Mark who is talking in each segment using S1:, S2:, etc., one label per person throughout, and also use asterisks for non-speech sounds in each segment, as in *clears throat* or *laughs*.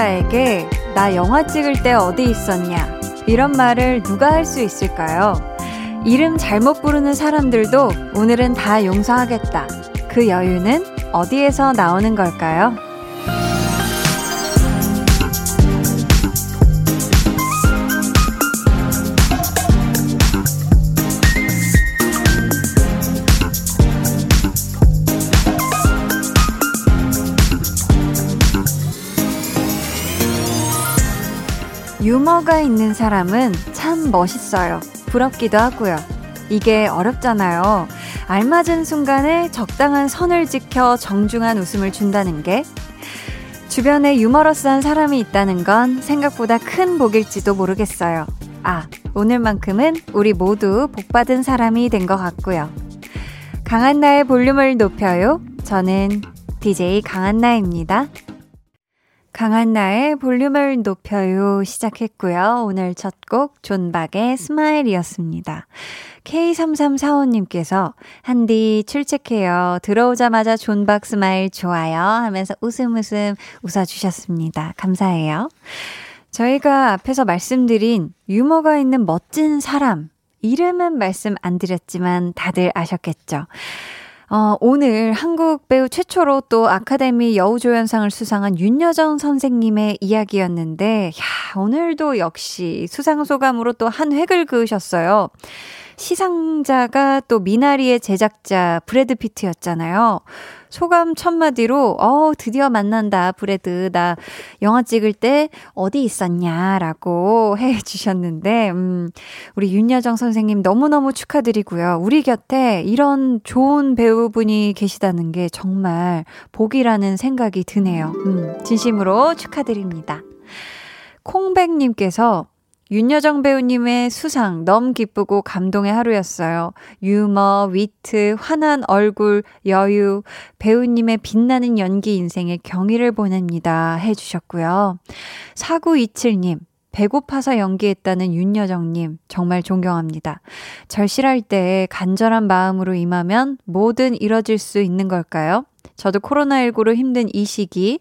S1: 구독자에게 나 영화 찍을 때 어디 있었냐? 이런 말을 누가 할 수 있을까요? 이름 잘못 부르는 사람들도 오늘은 다 용서하겠다. 그 여유는 어디에서 나오는 걸까요? 유머가 있는 사람은 참 멋있어요. 부럽기도 하고요. 이게 어렵잖아요. 알맞은 순간에 적당한 선을 지켜 정중한 웃음을 준다는 게 주변에 유머러스한 사람이 있다는 건 생각보다 큰 복일지도 모르겠어요. 아, 오늘만큼은 우리 모두 복받은 사람이 된 것 같고요. 강한나의 볼륨을 높여요. 저는 DJ 강한나입니다. 강한나의 볼륨을 높여요 시작했고요. 오늘 첫 곡 존박의 Smile이었습니다. K3345님께서 한디 출첵해요. 들어오자마자 존박 Smile 좋아요 하면서 웃음 웃음 웃어주셨습니다. 감사해요. 저희가 앞에서 말씀드린 유머가 있는 멋진 사람 이름은 말씀 안 드렸지만 다들 아셨겠죠? 어, 오늘 한국 배우 최초로 또 아카데미 여우조연상을 수상한 윤여정 선생님의 이야기였는데, 야, 오늘도 역시 수상 소감으로 또 한 획을 그으셨어요. 시상자가 또 미나리의 제작자 브래드 피트였잖아요. 소감 첫마디로, 어, 드디어 만난다, 브래드. 나 영화 찍을 때 어디 있었냐 라고 *laughs* 해 주셨는데, 음, 우리 윤여정 선생님 너무너무 축하드리고요. 우리 곁에 이런 좋은 배우분이 계시다는 게 정말 복이라는 생각이 드네요. 음, 진심으로 축하드립니다. 콩백님께서 윤여정 배우님의 수상 너무 기쁘고 감동의 하루였어요. 유머, 위트, 환한 얼굴, 여유, 배우님의 빛나는 연기 인생에 경의를 보냅니다. 해주셨고요. 4927님, 배고파서 연기했다는 윤여정님, 정말 존경합니다. 절실할 때 간절한 마음으로 임하면 뭐든 이뤄질 수 있는 걸까요? 저도 코로나19로 힘든 이 시기,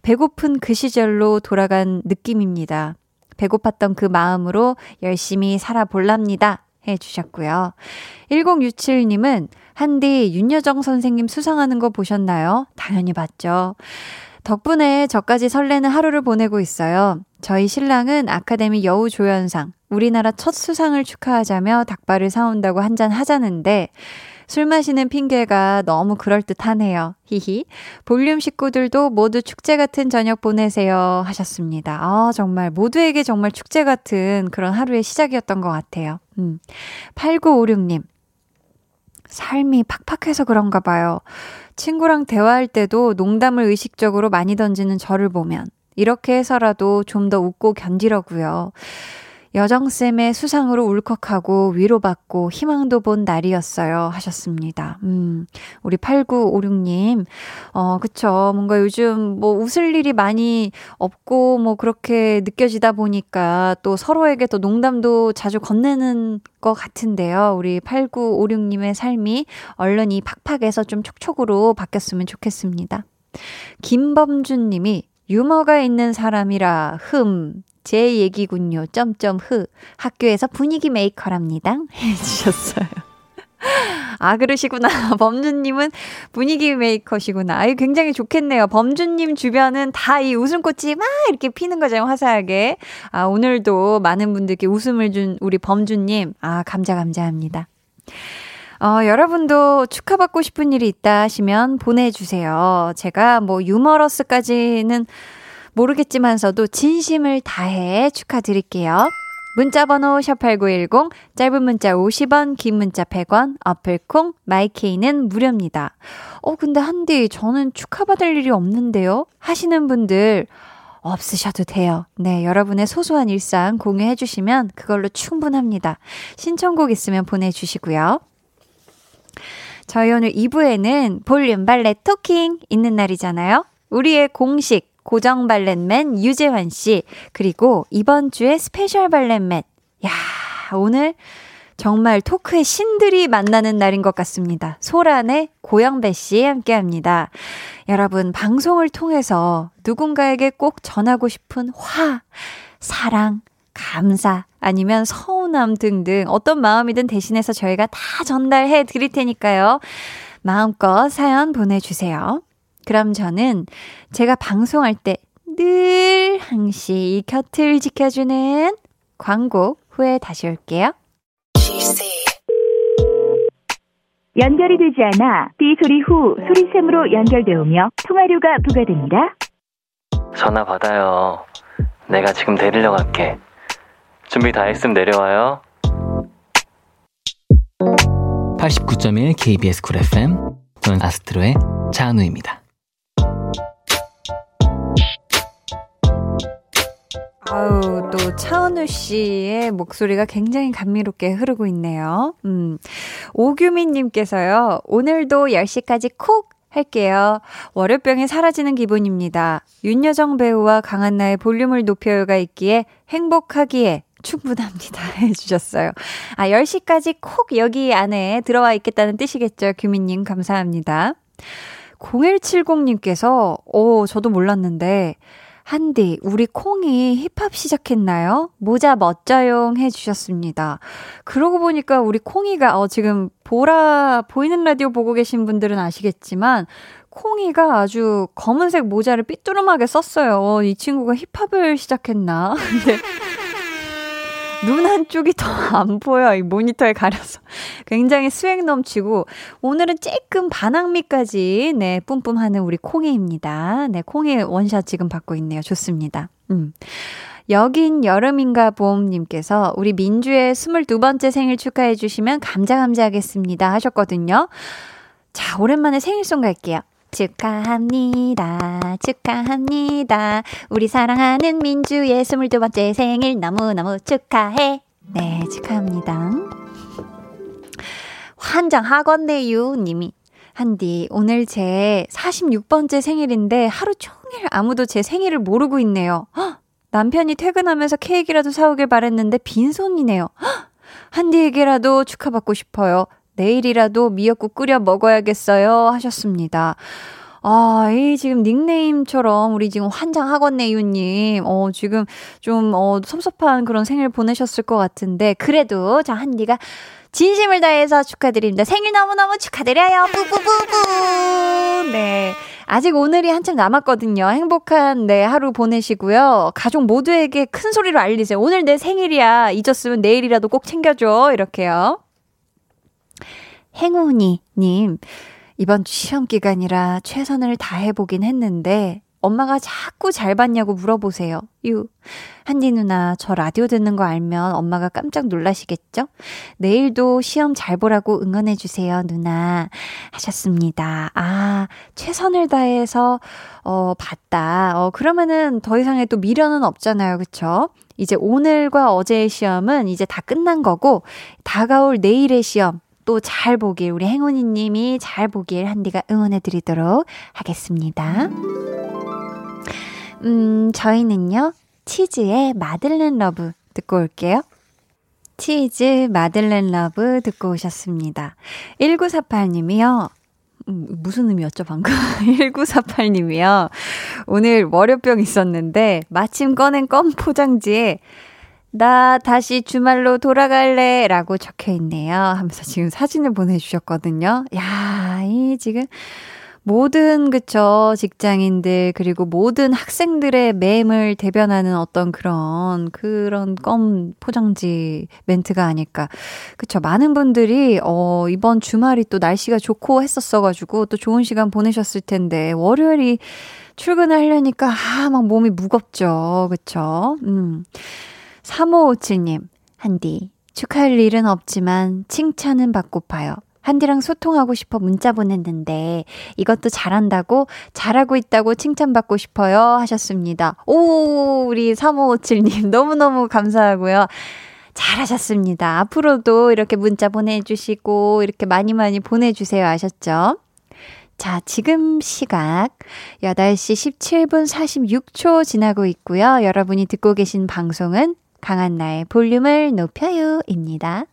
S1: 배고픈 그 시절로 돌아간 느낌입니다. 배고팠던 그 마음으로 열심히 살아볼랍니다. 해 주셨고요. 1067님은 한디 윤여정 선생님 수상하는 거 보셨나요? 당연히 봤죠. 덕분에 저까지 설레는 하루를 보내고 있어요. 저희 신랑은 아카데미 여우조연상, 우리나라 첫 수상을 축하하자며 닭발을 사온다고 한잔 하자는데, 술 마시는 핑계가 너무 그럴듯하네요. 히히. 볼륨 식구들도 모두 축제 같은 저녁 보내세요. 하셨습니다. 아, 정말 모두에게 정말 축제 같은 그런 하루의 시작이었던 것 같아요. 음. 8956님. 삶이 팍팍해서 그런가 봐요. 친구랑 대화할 때도 농담을 의식적으로 많이 던지는 저를 보면 이렇게 해서라도 좀 더 웃고 견디려고요. 여정쌤의 수상으로 울컥하고 위로받고 희망도 본 날이었어요. 하셨습니다. 음, 우리 8956님, 어, 그쵸. 뭔가 요즘 뭐 웃을 일이 많이 없고 뭐 그렇게 느껴지다 보니까 또 서로에게 또 농담도 자주 건네는 것 같은데요. 우리 8956님의 삶이 얼른 이 팍팍에서 좀 촉촉으로 바뀌었으면 좋겠습니다. 김범준 님이 유머가 있는 사람이라 흠. 제 얘기군요. 점점 흐. 학교에서 분위기 메이커랍니다. *laughs* 해주셨어요. 아, 그러시구나. *laughs* 범준님은 분위기 메이커시구나. 아유, 굉장히 좋겠네요. 범준님 주변은 다 이 웃음꽃이 막 이렇게 피는 거잖아요, 화사하게. 아, 오늘도 많은 분들께 웃음을 준 우리 범준님. 아, 감자, 감자합니다. 어, 여러분도 축하받고 싶은 일이 있다 하시면 보내주세요. 제가 뭐 유머러스까지는 모르겠지만서도 진심을 다해 축하드릴게요. 문자번호 샵8910, 짧은 문자 50원, 긴 문자 100원, 어플콩, 마이케이는 무료입니다. 어, 근데 한디, 저는 축하받을 일이 없는데요? 하시는 분들, 없으셔도 돼요. 네, 여러분의 소소한 일상 공유해주시면 그걸로 충분합니다. 신청곡 있으면 보내주시고요. 저희 오늘 2부에는 볼륨 발레 토킹 있는 날이잖아요. 우리의 공식 고정 발렛맨 유재환 씨, 그리고 이번 주에 special valet man. 야, 오늘 정말 토크의 신들이 만나는 날인 것 같습니다. 소란의 고영배 씨 함께 합니다. 여러분, 방송을 통해서 누군가에게 꼭 전하고 싶은 화, 사랑, 감사, 아니면 서운함 등등 어떤 마음이든 대신해서 저희가 다 전달해 드릴 테니까요. 마음껏 사연 보내주세요. 그럼 저는 제가 방송할 때 늘 항시 곁을 지켜주는 광고 후에 다시 올게요.
S2: 연결이 되지 않아 삐 소리 후 소리샘으로 연결되오며 통화료가 부과됩니다.
S3: 전화 받아요. 내가 지금 데리러 갈게. 준비 다 했으면 내려와요.
S4: 89.1 KBS 쿨 FM 저는 아스트로의 자은우입니다.
S1: 아우, 또 차은우 씨의 목소리가 굉장히 감미롭게 흐르고 있네요. 음. 오규민 님께서요, 오늘도 10시까지 콕 할게요. 월요병이 사라지는 기분입니다. 윤여정 배우와 강한나의 볼륨을 높여요가 있기에 행복하기에 충분합니다. *laughs* 해주셨어요. 아, 10시까지 콕 여기 안에 들어와 있겠다는 뜻이겠죠. 규민님, 감사합니다. 0170님께서, 오, 저도 몰랐는데, 한디, 우리 콩이 힙합 시작했나요? 모자 멋져용 해주셨습니다. 그러고 보니까 우리 콩이가, 어, 지금 보라, 보이는 라디오 보고 계신 분들은 아시겠지만, 콩이가 아주 검은색 모자를 삐뚤음하게 썼어요. 이 친구가 힙합을 시작했나? 근데 *laughs* 눈 한쪽이 더 *laughs* 안 보여. 이 모니터에 가려서. 굉장히 수행 넘치고, 오늘은 쬐끔 반항미까지, 네, 뿜뿜 하는 우리 콩이입니다. 네, 콩이 원샷 지금 받고 있네요. 좋습니다. 음. 여긴 여름인가 봄님께서 우리 민주의 22번째 생일 축하해 주시면 감자감자 하겠습니다 하셨거든요. 자, 오랜만에 생일송 갈게요. 축하합니다. 축하합니다. 우리 사랑하는 민주의 22번째 생일 너무너무 축하해. 네, 축하합니다. 환장하건네유 님이 한디 오늘 제 46번째 생일인데 하루 종일 아무도 제 생일을 모르고 있네요. 헉, 남편이 퇴근하면서 케이크라도 사오길 바랬는데 빈손이네요. 헉, 한디에게라도 축하받고 싶어요. 내일이라도 미역국 끓여 먹어야겠어요. 하셨습니다. 아, 이 지금 닉네임처럼 우리 지금 환장하건네유님, 어, 지금 좀, 어, 섭섭한 그런 생일 보내셨을 것 같은데, 그래도, 자, 한디가 진심을 다해서 축하드립니다. 생일 너무너무 축하드려요. 뿌뿌뿌뿌. 네. 아직 오늘이 한참 남았거든요. 행복한 네, 하루 보내시고요. 가족 모두에게 큰 소리로 알리세요. 오늘 내 생일이야. 잊었으면 내일이라도 꼭 챙겨줘. 이렇게요. 행운이님, 이번 시험 기간이라 최선을 다해보긴 했는데, 엄마가 자꾸 잘 봤냐고 물어보세요. 유. 한디 누나, 저 라디오 듣는 거 알면 엄마가 깜짝 놀라시겠죠? 내일도 시험 잘 보라고 응원해주세요, 누나. 하셨습니다. 아, 최선을 다해서, 어, 봤다. 어, 그러면은 더 이상의 또 미련은 없잖아요. 그쵸? 이제 오늘과 어제의 시험은 이제 다 끝난 거고, 다가올 내일의 시험, 또 잘 보길, 우리 행운이 님이 잘 보길 한디가 응원해 드리도록 하겠습니다. 음, 저희는요, 치즈의 Madeleine Love 듣고 올게요. 치즈 Madeleine Love 듣고 오셨습니다. 1948님이요. 음, 무슨 의미였죠, 방금? *laughs* 1948님이요. 오늘 월요병 있었는데, 마침 꺼낸 껌 포장지에 나 다시 주말로 돌아갈래 라고 적혀 있네요. 하면서 지금 사진을 보내주셨거든요. 야, 이 지금 모든, 그쵸, 직장인들, 그리고 모든 학생들의 맴을 대변하는 어떤 그런, 그런 껌 포장지 멘트가 아닐까. 그쵸, 많은 분들이, 어, 이번 주말이 또 날씨가 좋고 했었어가지고 또 좋은 시간 보내셨을 텐데, 월요일이 출근을 하려니까, 아, 막 몸이 무겁죠. 그쵸. 음. 3557님, 한디, 축하할 일은 없지만 칭찬은 받고파요. 한디랑 소통하고 싶어 문자 보냈는데 이것도 잘한다고 잘하고 있다고 칭찬받고 싶어요 하셨습니다. 오 우리 3557님 *laughs* 너무너무 감사하고요. 잘하셨습니다. 앞으로도 이렇게 문자 보내주시고 이렇게 많이 많이 보내주세요 아셨죠? 자, 지금 시각 8시 17분 46초 지나고 있고요. 여러분이 듣고 계신 방송은 강한 나의 볼륨을 높여요. 입니다.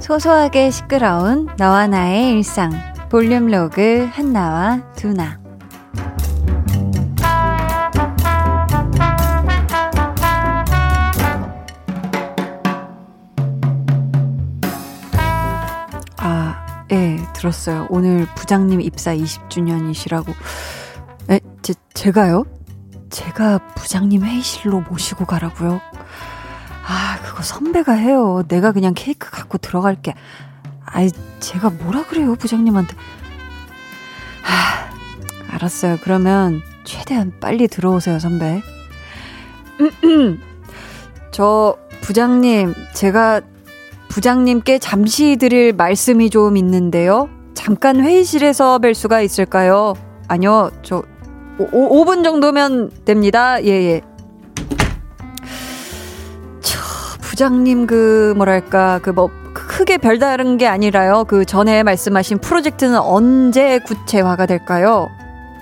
S1: 소소하게 시끄러운 너와 나의 일상. 볼륨 로그 한나와 두나. 예, 들었어요. 오늘 부장님 입사 20주년이시라고. 에, 제, 제가요? 제가 부장님 회의실로 모시고 가라고요? 아, 그거 선배가 해요. 내가 그냥 케이크 갖고 들어갈게. 아이, 제가 뭐라 그래요, 부장님한테. 아, 알았어요. 그러면 최대한 빨리 들어오세요, 선배. *clears throat* 저, 부장님, 제가 부장님께 잠시 드릴 말씀이 좀 있는데요. 잠깐 회의실에서 뵐 수가 있을까요? 아니요, 저, 오, 5분 정도면 됩니다. 예, 예. 저, 부장님 그, 뭐랄까, 그 뭐, 크게 별다른 게 아니라요. 그 전에 말씀하신 프로젝트는 언제 구체화가 될까요?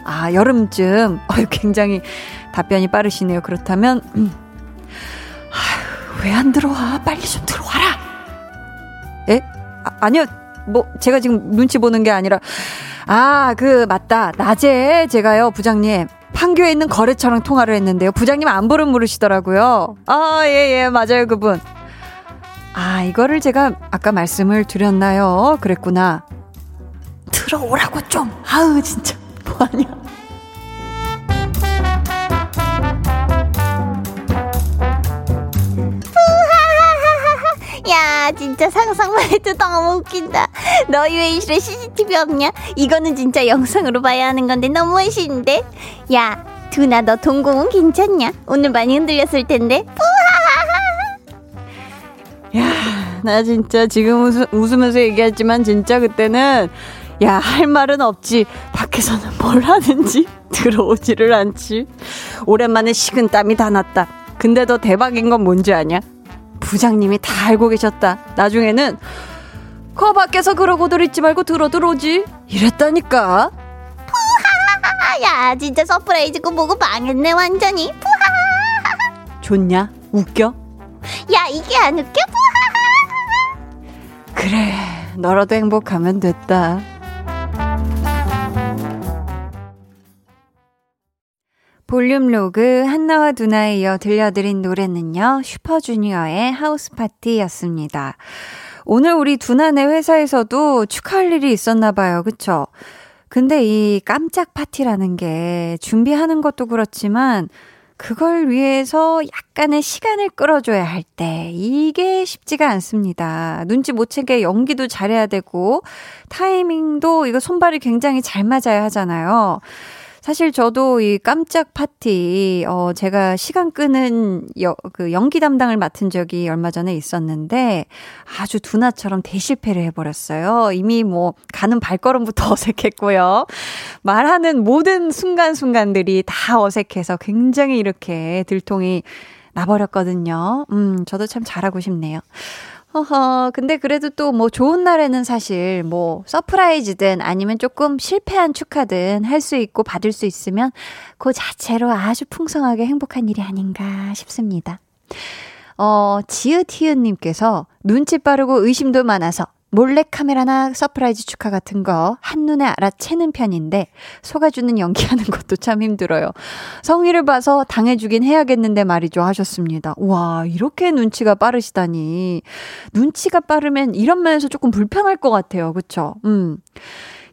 S1: 아, 여름쯤. *laughs* 아유, 굉장히 답변이 빠르시네요. 그렇다면, 음. 왜안 들어와? 빨리 좀 들어와라! 예? 아, 아니요. 뭐, 제가 지금 눈치 보는 게 아니라, 아, 그, 맞다. 낮에 제가요, 부장님. 판교에 있는 거래처랑 통화를 했는데요. 부장님 안부를 물으시더라고요. 아, 예, 예, 맞아요, 그분. 아, 이거를 제가 아까 말씀을 드렸나요? 그랬구나. 들어오라고 좀. 아우, 진짜. *laughs* 뭐하냐.
S5: 야 진짜 상상만 해도 너무 웃긴다 너희 회의실에 CCTV 없냐? 이거는 진짜 영상으로 봐야 하는 건데 너무 멋있는데 야 두나 너 동공은 괜찮냐? 오늘 많이 흔들렸을 텐데
S1: 야, 나 진짜 지금 웃으, 웃으면서 얘기했지만 진짜 그때는 야, 할 말은 없지. 밖에서는 뭘 하는지 *laughs* 들어오지를 않지. 오랜만에 식은 땀이 다 났다. 근데 더 대박인 건 뭔지 아냐? 부장님이 다 알고 계셨다. 나중에는 거 밖에서 그러고들 있지 말고 들어 들어오지. 이랬다니까.
S5: 야 진짜 surprise고 뭐고 망했네 완전히 푸하하하
S1: 좋냐? 웃겨?
S5: 야 이게 안 웃겨 푸하하하
S1: 그래, 너라도 행복하면 됐다. 볼륨 로그 한나와 두나에 이어 들려드린 노래는요, 슈퍼주니어의 House Party였습니다. 오늘 우리 두나네 회사에서도 축하할 일이 있었나 봐요. 그쵸? 근데 이 깜짝 파티라는 게 준비하는 것도 그렇지만 그걸 위해서 약간의 시간을 끌어줘야 할 때, 이게 쉽지가 않습니다. 눈치 못 채게 연기도 잘해야 되고, 타이밍도 이거 손발이 굉장히 잘 맞아야 하잖아요. 사실 저도 이 깜짝 파티, 어, 제가 시간 끄는 여, 그 연기 담당을 맡은 적이 얼마 전에 있었는데 아주 두나처럼 대실패를 해버렸어요. 이미 뭐 가는 발걸음부터 *laughs* 어색했고요. 말하는 모든 순간순간들이 다 어색해서 굉장히 이렇게 들통이 나버렸거든요. 음, 저도 참 잘하고 싶네요. 허허, 근데 그래도 또 뭐 좋은 날에는 사실 뭐 surprise든 아니면 조금 실패한 축하든 할 수 있고 받을 수 있으면 그 자체로 아주 풍성하게 행복한 일이 아닌가 싶습니다. 어, 지읒히읗님께서 눈치 빠르고 의심도 많아서 몰래 카메라나 surprise 축하 같은 거 한눈에 알아채는 편인데 속아주는 연기하는 것도 참 힘들어요. 성의를 봐서 당해주긴 해야겠는데 말이죠 하셨습니다. 와 이렇게 눈치가 빠르시다니 눈치가 빠르면 이런 면에서 조금 불편할 것 같아요. 그쵸? 음.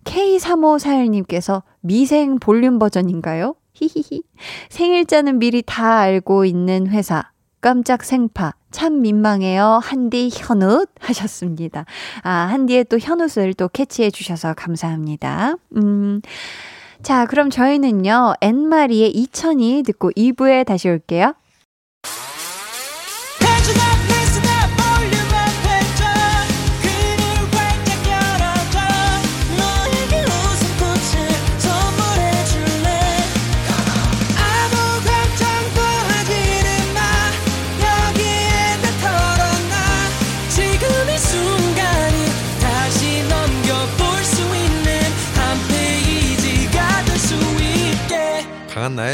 S1: K3541님께서 미생 볼륨 버전인가요? 히히히. 생일자는 미리 다 알고 있는 회사. 깜짝 생파. 참 민망해요. 한디 현웃 하셨습니다. 아, 한디의 또 현웃을 또 캐치해 주셔서 감사합니다. 음. 자, 그럼 저희는요, 엔마리의 2000이 듣고 2부에 다시 올게요.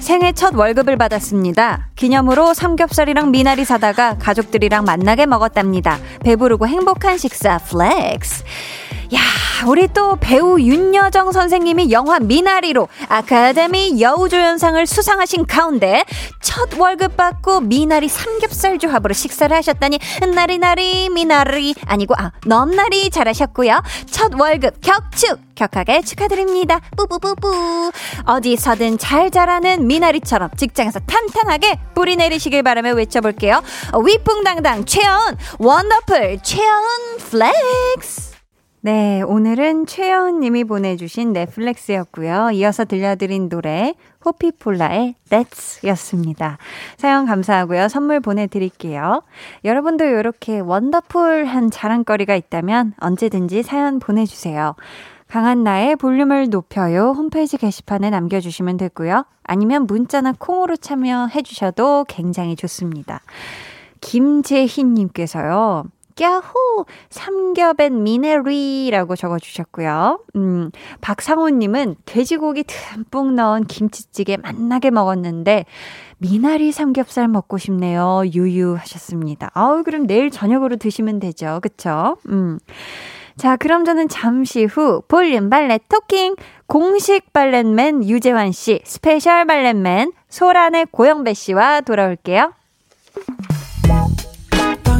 S1: 생애 첫 월급을 받았습니다. 기념으로 삼겹살이랑 미나리 사다가 가족들이랑 맛나게 먹었답니다. 배부르고 행복한 식사 flex. 야, 우리 또 배우 윤여정 선생님이 영화 미나리로 아카데미 여우조연상을 수상하신 가운데 첫 월급 받고 미나리 삼겹살 조합으로 식사를 하셨다니 나리나리 미나리 아니고 아 넘나리 잘하셨고요. 첫 월급 격축 격하게 축하드립니다. 뿌뿌뿌뿌 어디서든 잘 자라는 미나리처럼 직장에서 탄탄하게 뿌리 내리시길 바라며 외쳐볼게요. 위풍당당 최연 wonderful 최연 flex 네, 오늘은 최여은 님이 보내주신 내 flex였고요. 이어서 들려드린 노래 호피폴라의 That's 였습니다. 사연 감사하고요. 선물 보내드릴게요. 여러분도 이렇게 wonderful한 자랑거리가 있다면 언제든지 사연 보내주세요. 강한 나의 볼륨을 높여요. 홈페이지 게시판에 남겨주시면 되고요. 아니면 문자나 콩으로 참여해 주셔도 굉장히 좋습니다. 김재희님께서요. 야호! 삼겹엔 미네리라고 적어주셨고요. 음, 박상호님은 돼지고기 듬뿍 넣은 김치찌개 맛나게 먹었는데, 미나리 삼겹살 먹고 싶네요. 유유하셨습니다. 아우, 그럼 내일 저녁으로 드시면 되죠. 그쵸? 음. 자, 그럼 저는 잠시 후 볼륨 valet talking 공식 valet man 유재환 씨, special valet man 소란의 고영배 씨와 돌아올게요.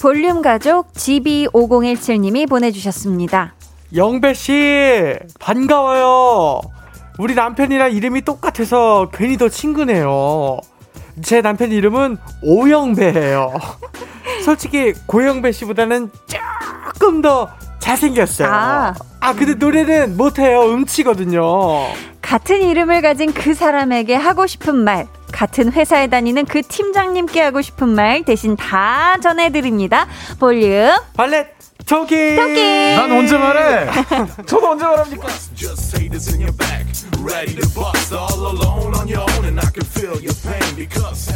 S1: 볼륨 가족 GB5017님이 보내주셨습니다.
S6: 영배씨, 반가워요. 우리 남편이랑 이름이 똑같아서 괜히 더 친근해요. 제 남편 이름은 오영배예요. *laughs* 솔직히 고영배 씨보다는 조금 더 잘생겼어요. 아, 아 근데 노래는 못해요. 음치거든요.
S1: 같은 이름을 가진 그 사람에게 하고 싶은 말, 같은 회사에 다니는 그 팀장님께 하고 싶은 말 대신 다 전해드립니다. 볼륨.
S6: 발렛 토끼.
S1: 토끼.
S7: 난 언제 말해? *laughs* 저도 언제 말합니까?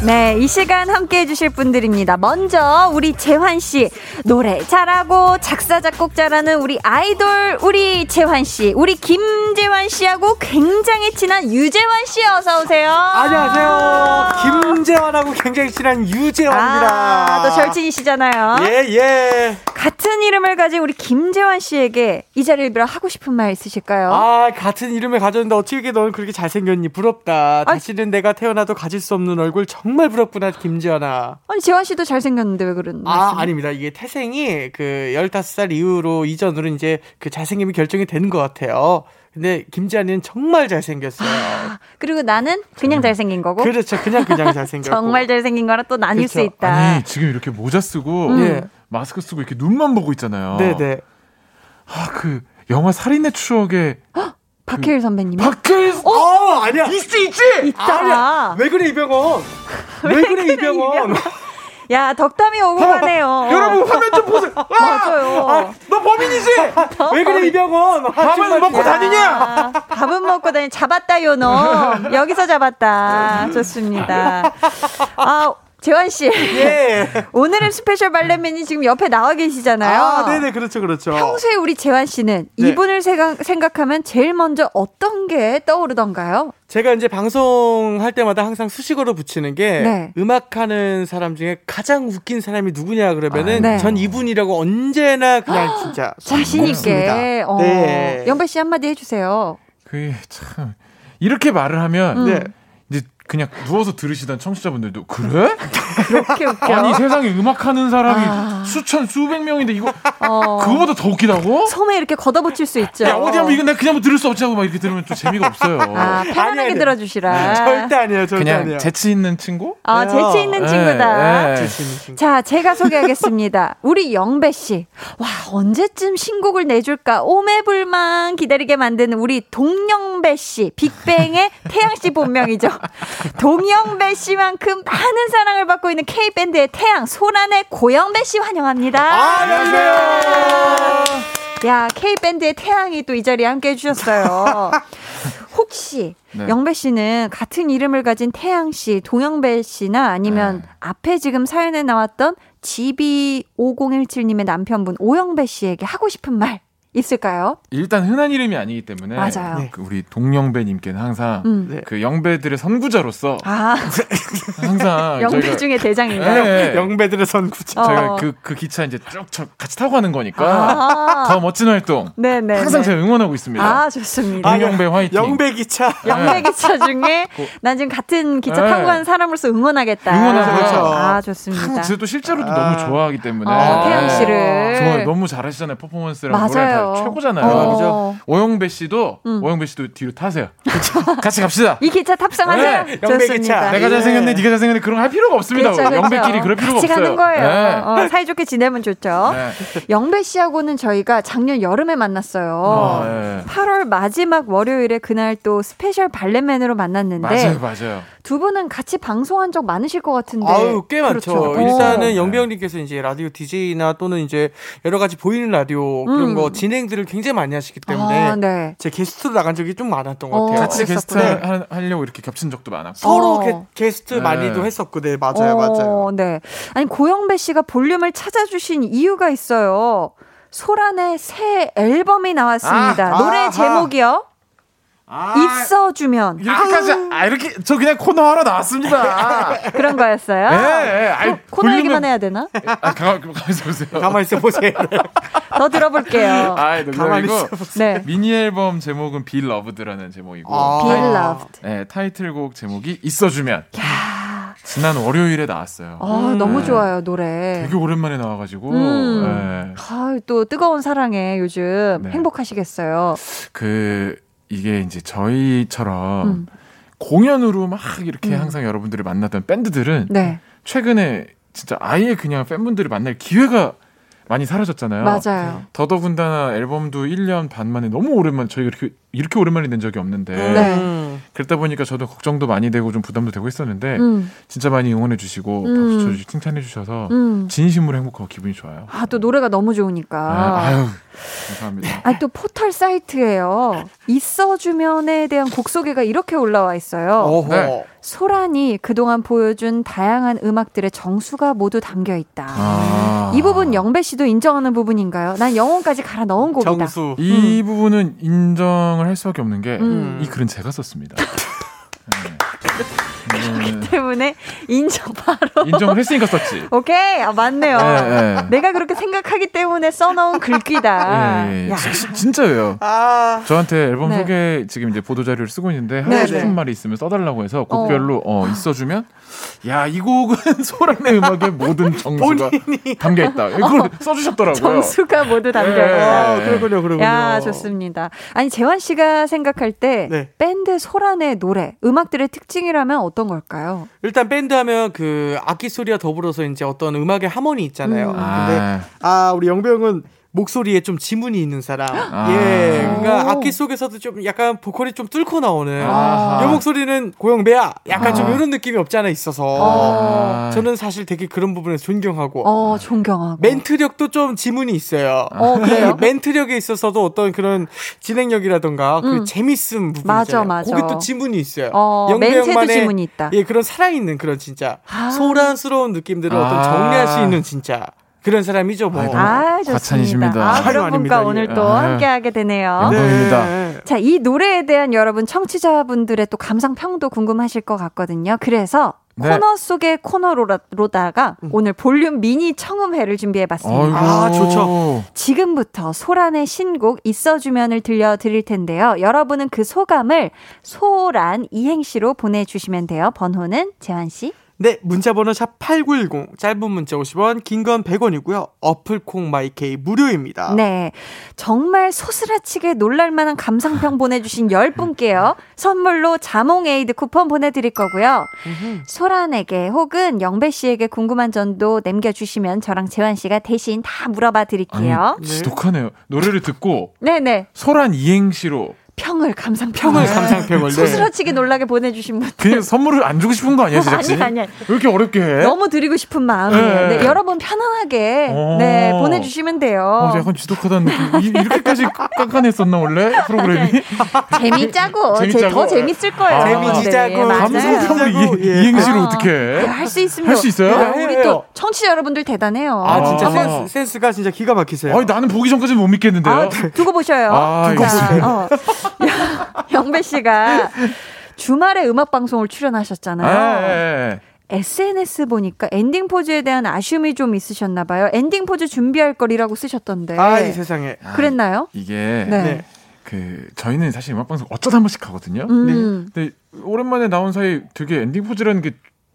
S1: 네, 이 시간 함께 해주실 분들입니다. 먼저 우리 재환 씨 노래 잘하고 작사 작곡 잘하는 우리 아이돌 우리 재환 씨, 우리 김재환 씨하고 굉장히 친한 유재환 씨 어서 오세요.
S6: 안녕하세요. 김재환하고 굉장히 친한 유재환입니다.
S1: 아, 또 절친이시잖아요.
S6: 예 예.
S1: 같은 이름 을 가진 우리 김재환 씨에게 이 자리를 빌어 하고 싶은 말 있으실까요?
S6: 아, 같은 이름을 가졌는데 어떻게 너는 그렇게 잘생겼니? 부럽다. 아, 다시는 내가 태어나도 가질 수 없는 얼굴 정말 부럽구나, 김지연아.
S1: 아니, 재환 씨도 잘생겼는데 왜 그런
S6: 아, 말씀? 아닙니다. 이게 태생이 그 15살 이후로 이전으로 이제 그 잘생김이 결정이 되는 것 같아요. 근데 김지한이는 정말 잘생겼어요. 아,
S1: 그리고 나는 그냥 잘생긴 거고.
S6: 그렇죠. 그냥 그냥 잘생겼고. *laughs*
S1: 정말 잘생긴 거랑 또 나뉠 그렇죠. 수 있다.
S7: 아니, 지금 이렇게 모자 쓰고 음. 예. 마스크 쓰고 이렇게 눈만 보고 있잖아요.
S6: 네, 네.
S7: 아, 그 영화 살인의 추억에
S1: 박해일 선배님.
S6: 박해일. 어? 어, 아니야.
S7: 있지, 있지.
S1: 있다. 아니야.
S6: 왜 그래 이병헌? *laughs* 왜, 그래 이병헌?
S1: 야, 덕담이 오고 가네요.
S7: 여러분, 화면 좀 보세요. *laughs* 아!
S1: 맞아요. 아,
S7: 너 범인이지? *laughs*
S6: 왜 그래, 이병헌?
S7: 밥은 먹고 다니냐?
S1: 밥은 먹고 다니, 잡았다요, 너. 여기서 잡았다. 좋습니다. 아, 재환 씨. *laughs*
S6: 예. *laughs*
S1: 오늘은 special valet man이 지금 옆에 나와 계시잖아요.
S6: 아, 네네, 그렇죠, 그렇죠.
S1: 평소에 우리 재환 씨는 네. 이분을 생각, 생각 하면 제일 먼저 어떤 게 떠오르던가요?
S6: 제가 이제 방송할 때마다 항상 수식어로 붙이는 게 네. 음악하는 사람 중에 가장 웃긴 사람이 누구냐 그러면은 아, 네. 전 이분이라고 언제나 그냥 진짜
S1: 자신 있게. 어. 네. 영배 씨 한마디 해주세요.
S7: 그참 이렇게 말을 하면 음. 네. 그냥 누워서 들으시던 청취자분들도 그래?
S1: 그렇게 웃겨.
S7: 아니 세상에 음악하는 사람이 아... 수천 수백 명인데 이거 어... 그거보다 더 웃기다고?
S1: 섬에 이렇게 걷어붙일 수 있죠.
S7: 야 어디 한번 이거 내가 그냥 들을 수 없지 하고 막 이렇게 들으면 좀 재미가 없어요.
S1: 아 편안하게 아니, 들어주시라.
S6: 네. 절대 아니에요. 절대
S7: 그냥
S6: 아니에요.
S7: 재치 있는 친구?
S1: 아 재치 있는 네, 친구다. 네, 재치 있는 친구. 자 제가 소개하겠습니다. 우리 영배 씨. 와 언제쯤 신곡을 내줄까 오매불망 기다리게 만드는 우리 동영배 씨. 빅뱅의 태양 씨 본명이죠. 동영배 씨만큼 많은 사랑을 받고 있는 K밴드의 태양, 소란의 고영배 씨 환영합니다.
S6: 아, 안녕하세요.
S1: 야, K밴드의 태양이 또 이 자리에 함께 해주셨어요. *laughs* 혹시 네. 영배 씨는 같은 이름을 가진 태양 씨, 동영배 씨나 아니면 네. 앞에 지금 사연에 나왔던 GB5017님의 남편분 오영배 씨에게 하고 싶은 말 있을까요?
S7: 일단 흔한 이름이 아니기 때문에
S1: 맞아요. 네.
S7: 그 우리 동영배님께는 항상 음. 네. 그 영배들의 선구자로서 아. *laughs* 항상
S1: 영배 중에 대장인가요?
S6: 네. *laughs* 영배들의 선구자.
S7: 어. 저희가 그, 그 기차 이제 쭉 같이 타고 가는 거니까 아. 더 멋진 활동 네네 항상 제가 응원하고 있습니다.
S1: 아 좋습니다.
S7: 동영배 화이팅.
S6: 영배 기차. *laughs*
S1: 영배 기차 중에 난 지금 같은 기차 네. 타고 가는 사람으로서 응원하겠다.
S7: 응원하고 그렇죠.
S1: 아 좋습니다.
S7: 저도 실제로도 아. 너무 좋아하기 때문에
S1: 아, 태양 씨를
S7: 좋아요. 너무 잘하시잖아요 퍼포먼스랑
S1: 맞아요.
S7: 최고잖아요. 어. 그죠? 고영배 씨도 음. 고영배 씨도 뒤로 타세요. *laughs* 같이 갑시다.
S1: 이 기차 탑승하세요. 네.
S6: 영배 기차.
S7: 내가 잘생겼네, 네가 잘생겼네 그런 거할 필요가 없습니다. 그렇죠, 그렇죠. 영배끼리 그럴 필요가
S1: 같이
S7: 없어요.
S1: 가는 거예요. 네. 어, 사이좋게 지내면 좋죠. 네. 영배 씨하고는 저희가 작년 여름에 만났어요. 어, 네. 8월 마지막 월요일에 그날 또 special valet man으로 만났는데
S7: 맞아요, 맞아요.
S1: 두 분은 같이 방송한 적 많으실 것 같은데.
S6: 아유, 꽤 그렇죠. 많죠. 일단은 영배 형님께서 이제 라디오 DJ나 또는 이제 여러 가지 보이는 라디오 그런 음. 거 진행 들을 굉장히 많이 하시기 때문에 아, 네. 제 게스트로 나간 적이 좀 많았던 것 같아요.
S7: 어, 같이 게스트 하, 하려고 이렇게 겹친 적도 많았고.
S6: 서로 어. 게, 스트 네. 많이도 했었고, 네, 맞아요, 어, 맞아요.
S1: 네. 아니, 고영배 씨가 볼륨을 찾아주신 이유가 있어요. 소란의 새 앨범이 나왔습니다. 아, 노래 아, 제목이요? 아, 있어주면
S7: 이렇게까지 아 이렇게 저 그냥 코너 하러 나왔습니다. *laughs*
S1: 그런 거였어요?
S7: 네, 네. 아니,
S1: 코, 너 얘기만 해야 되나?
S7: 아, 가만 가만 있어 보세요.
S6: 가만 있어 보세요. *laughs*
S1: 더 들어볼게요.
S7: 아, 농담이고. 네. 미니 앨범 제목은 Be Loved라는 제목이고.
S1: 아~ Be Loved.
S7: 네, 타이틀곡 제목이 있어주면. 야. 지난 월요일에 나왔어요.
S1: 아, 음. 너무 좋아요, 노래.
S7: 되게 오랜만에 나와가지고. 음.
S1: 네. 아, 또 뜨거운 사랑에 요즘 네. 행복하시겠어요.
S7: 그, 이게 이제 저희처럼 음. 공연으로 막 이렇게 음. 항상 여러분들을 만났던 밴드들은 네. 최근에 진짜 아예 그냥 팬분들을 만날 기회가 많이 사라졌잖아요.
S1: 맞아요.
S7: 더더군다나 앨범도 1년 반 만에 너무 오랜만 저희가 이렇게 이렇게 오랜만에 낸 적이 없는데
S1: 네.
S7: 그랬다 보니까 저도 걱정도 많이 되고 좀 부담도 되고 했었는데 음. 진짜 많이 응원해 주시고 음. 박수 쳐주시고 칭찬해 주셔서 음. 진심으로 행복하고 기분이 좋아요.
S1: 아 또 노래가 너무 좋으니까.
S7: 아, 아유 감사합니다.
S1: 아 또 포털 사이트에요. 있어주면에 대한 곡 소개가 이렇게 올라와 있어요. 네. 소란이 그동안 보여준 다양한 음악들의 정수가 모두 담겨 있다. 아. 이 부분 영배 씨도 인정하는 부분인가요? 난 영혼까지 갈아 넣은 곡이다.
S6: 정수.
S7: 이 음. 부분은 인정을 할 수밖에 없는 게이 음. 글은 제가 썼습니다. *laughs* 네.
S1: 그렇기 때문에 인정 바로
S7: 인정을 했으니까 썼지.
S1: 오케이, 아, 맞네요. 네, 네. 내가 그렇게 생각하기 때문에 써놓은 글귀다.
S7: 네, 야. 지, 진짜예요. 아. 저한테 앨범 네. 소개 지금 이제 보도 자료를 쓰고 있는데 하고 네, 싶은 네. 말이 있으면 써달라고 해서 곡별로 어, 어 있어주면 야, 이 곡은 *laughs* 소란의 음악의 모든 정수가 담겨 있다. 이걸 어, 써주셨더라고요.
S1: 정수가 모두 담겨 있다. 네.
S6: 아, 그렇군요, 그렇군요.
S1: 야, 좋습니다. 아니 재환 씨가 생각할 때 네. 밴드 소란의 노래, 음악들의 특징이라면 어떤 걸까요?
S6: 일단 밴드 하면 그 악기 소리와 더불어서 이제 어떤 음악의 하모니 있잖아요. 음. 근데 아, 아 우리 영병은 목소리에 좀 지문이 있는 사람. 아. 예. 그러니까 악기 속에서도 좀 약간 보컬이 좀 뚫고 나오는. 아. 요 목소리는 고영배야. 약간 아. 좀 이런 느낌이 없지 않아 있어서. 아. 저는 사실 되게 그런 부분에서 존경하고.
S1: 어, 존경하고.
S6: 멘트력도 좀 지문이 있어요.
S1: 어, 그래요?
S6: 멘트력에 있어서도 어떤 그런 진행력이라던가 그 음. 그 재밌음 부분. 맞아, 맞아. 거기 또 지문이 있어요.
S1: 어, 멘트도 지문이 있다.
S6: 예, 그런 살아있는 그런 진짜 아. 소란스러운 느낌들을 어떤 정리할 수 있는 진짜. 그런 사람이죠, 뭐.
S1: 아, 좋습니다. 아, 그런 분과 오늘 또 아, 함께하게 되네요.
S7: 영광입니다. 네.
S1: 자, 이 노래에 대한 여러분 청취자분들의 또 감상평도 궁금하실 것 같거든요. 그래서 네. 코너 속의 코너로다가 음. 오늘 볼륨 미니 청음회를 준비해봤습니다.
S6: 아, 좋죠.
S1: 지금부터 소란의 신곡 있어주면을 들려드릴 텐데요. 여러분은 그 소감을 소란 이행시로 보내주시면 돼요. 번호는 재환 씨.
S6: 네, 문자번호 샵 8910, 짧은 문자 50원, 긴 건 100원이고요. 어플콩 마이케이 무료입니다.
S1: 네. 정말 소스라치게 놀랄만한 감상평 *laughs* 보내주신 10분께요. 선물로 자몽 에이드 쿠폰 보내드릴 거고요. 소란에게 혹은 영배 씨에게 궁금한 점도 남겨주시면 저랑 재환 씨가 대신 다 물어봐 드릴게요.
S7: 아니, 지독하네요. 노래를 듣고. *laughs*
S1: 네네.
S7: 소란 이행시로.
S1: 평을 감상평을
S6: 아, 감상평을
S1: 네. 소스라치게 놀라게 보내주신 분
S7: 그냥 선물을 안 주고 싶은 거 아니에요 제작진? *laughs*
S1: 아니 아니
S7: 왜 이렇게 어렵게 해?
S1: 너무 드리고 싶은 마음이에요. 네. 네, 여러분 편안하게 어. 네 보내주시면 돼요.
S7: 어, 약간 지독하다는 느낌. 이렇게까지 깐깐했었나 원래 프로그램이?
S1: 재미짜고, *laughs* 재미짜고. 더 재밌을 거예요.
S6: 아, 재미지자고
S1: 네,
S7: 감성평을 예. 이행시로 어. 떻게 네,
S1: 할수 있습니다.
S7: 할 수 있어요?
S1: 네, 우리 또 청취자 여러분들 대단해요.
S6: 아 진짜 센스, 센스 가 진짜 기가 막히세요.
S7: 아니, 나는 보기 전까지는 못 믿겠는데요. 아,
S1: 두고 보셔요. 아, 두고 보세요. 어. 영배 씨가 주말에 음악 방송을 출연하셨잖아요. 네, 네. SNS 보니까 엔딩 포즈에 대한 아쉬움이 좀 있으셨나 봐요. 엔딩 포즈 준비할 거리라고 쓰셨던데.
S6: 아, 이 세상에.
S1: 그랬나요?
S7: 아, 이게 네. 그 저희는 사실 음악 방송 어쩌다 한 번씩 하거든요. 음. 네. 근데 오랜만에 나온 사이 되게 엔딩 포즈라는 게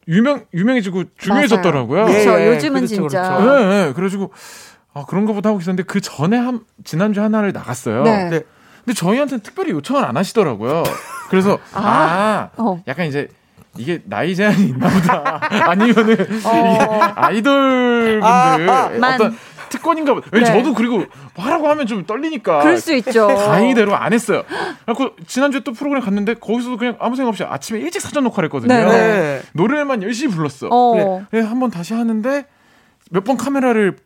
S7: 유명 유명해지고 중요해졌더라고요.
S1: 그렇죠. 예, 요즘은 그렇죠, 진짜.
S7: 그렇죠. 네, 네. 그래가지고 아, 그런 거보다 하고 있었는데 그 전에 한 지난주 하나를 나갔어요. 네. 네. 근데 저희한테는 특별히 요청을 안 하시더라고요. 그래서 *laughs* 아, 아 어. 약간 이제 이게 나이 제한이 있나 보다. *laughs* 아니면은 어. 아이돌 분들 아, 아, 어떤 특권인가 보다. 왜 네. 저도 그리고 하라고 하면 좀 떨리니까.
S1: 그럴 수 있죠. *laughs*
S7: 다행히대로 안 했어요. 그래고 지난주에 또 프로그램 갔는데 거기서도 그냥 아무 생각 없이 아침에 일찍 사전 녹화를 했거든요. 네. 네. 노래만 열심히 불렀어. 어. 그래 한번 다시 하는데 몇 번 카메라를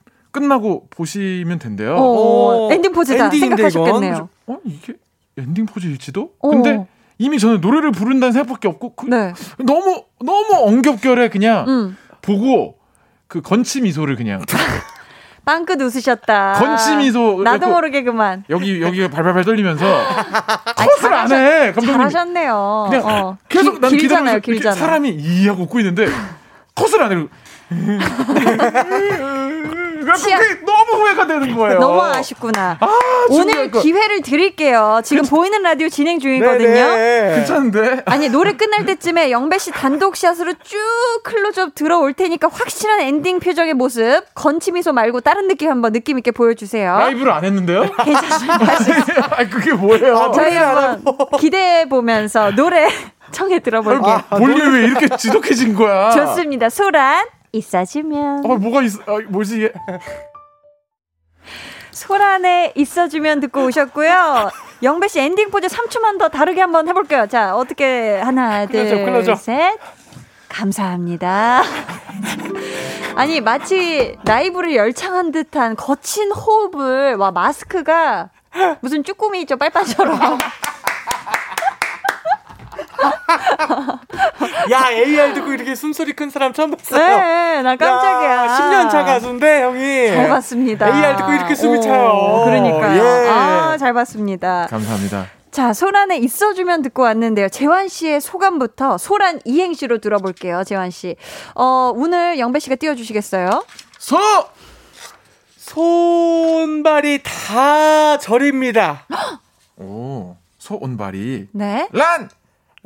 S7: 끝나고 보시면 된대요.
S1: 어, 엔딩 포즈다 생각하셨겠네요.
S7: 어 이게 엔딩 포즈일지도? 어. 근데 이미 저는 노래를 부른다는 생각밖에 없고 그, 네. 너무 너무 엉겹결에 그냥 음. 보고 그 건치 미소를 그냥 *laughs*
S1: 빵긋 웃으셨다.
S7: 건치 미소.
S1: 나도 모르게 그만.
S7: 여기 여기가 발발발 떨리면서 *laughs* 컷을 안 해. 감독님.
S1: 잘하셨네요.
S7: 그냥 어. 계속 난 기다리면서 길잖아요. 사람이 이 하고 웃고 있는데 컷을 안 해. *laughs* 치아... 너무 후회가 되는 거예요.
S1: 너무 아쉽구나. 아, 오늘 거. 기회를 드릴게요. 지금 그... 보이는 라디오 진행 중이거든요. 네네.
S7: 괜찮은데?
S1: 아니 노래 끝날 때쯤에 영배 씨 단독 샷으로 쭉 클로즈업 들어올 테니까 확실한 엔딩 표정의 모습 건치 미소 말고 다른 느낌 한번 느낌 있게 보여주세요.
S7: 라이브를 안 했는데요?
S1: 괜찮습니다. *laughs*
S7: 아 그게 뭐예요?
S1: 아, 저희 한번 기대해 보면서 노래 *laughs* 청해 들어볼게요.
S7: 아, 볼륨이 왜 이렇게 지독해진 거야?
S1: 좋습니다. 소란 있어주면.
S7: 어, 뭐가 있어? 아, 뭐지 이게?
S1: 소란에 있어주면 듣고 오셨고요. 영배 씨 엔딩 포즈 3초만 더 다르게 한번 해볼게요. 자, 어떻게 하나, 둘, 클로저, 셋. 감사합니다. 아니 마치 라이브를 열창한 듯한 거친 호흡을 와 마스크가 무슨 쭈꾸미 있죠 빨빠처럼 *laughs*
S6: 야, AR 듣고 이렇게 숨소리 큰 사람 처음 봤어요.
S1: 네, 나 깜짝이야. 야,
S6: 10년 차 가수인데, 형이.
S1: 잘 봤습니다.
S6: AR 듣고 이렇게 숨이 차요.
S1: 그러니까요. 예. 아, 잘 봤습니다.
S7: 감사합니다.
S1: 자, 소란에 있어주면 듣고 왔는데요. 재환 씨의 소감부터 소란 이행시로 들어볼게요, 재환 씨. 어, 오늘 영배 씨가 띄워주시겠어요?
S6: 소! 손발이 다 저립니다.
S7: 오, 소온발이.
S1: 네.
S7: 란!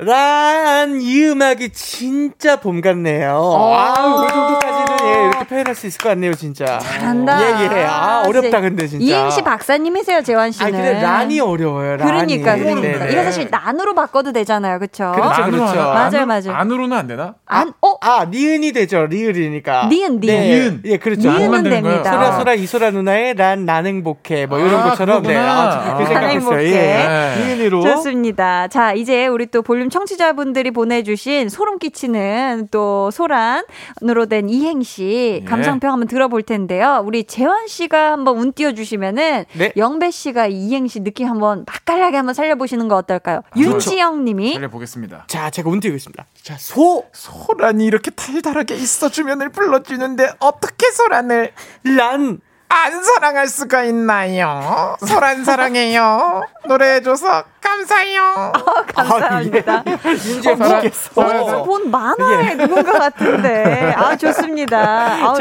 S6: 란, 이 음악이 진짜 봄 같네요. 어. 아, 이 정도까지는 예, 이렇게 표현할 수 있을 것 같네요, 진짜.
S1: 잘한다.
S6: 예, 예. 아, 어렵다, 근데 진짜.
S1: 이행시 박사님이세요, 재환 씨는.
S6: 아, 근데 란이 어려워요, 란이.
S1: 그러니까, 그러니까. 네, 네. 이거 사실 난으로 바꿔도 되잖아요, 그쵸?
S6: 그렇죠, 그렇죠.
S1: 맞아요, 맞아요.
S7: 안으로는 안 되나?
S1: 안, 어?
S6: 아, 니은이 되죠, 리을이니까.
S1: 니은, 니은.
S6: 네. 니은. 예, 그렇죠.
S1: 니은은 됩니다.
S6: 소라, 소라, 이소라 누나의 란, 난 행복해. 뭐 이런 아, 것처럼. 네. 아, 그렇게 생각했어요. 예. 니은으로.
S1: 좋습니다. 자, 이제 우리 또 볼륨 청취자분들이 보내주신 소름 끼치는 또 소란으로 된 이행시 예. 감상평 한번 들어볼 텐데요. 우리 재환 씨가 한번 운 띄워주시면은 네. 영배 씨가 이행시 느낌 한번 맛깔나게 한번 살려보시는 거 어떨까요? 아, 윤지영 님이.
S7: 살려보겠습니다.
S6: 자, 제가 운 띄우겠습니다. 자, 소.
S7: 소란이 이렇게 달달하게 있어주면을 불러주는데 어떻게 소란을.
S6: 란.
S7: 안 사랑할 수가 있나요? 소란 사랑해요. 노래해줘서 감사해요.
S1: 어, 감사합니다.
S6: 윤재 분께서
S1: 어, 본 만화에 누군가 같은데. 아, 좋습니다. 아,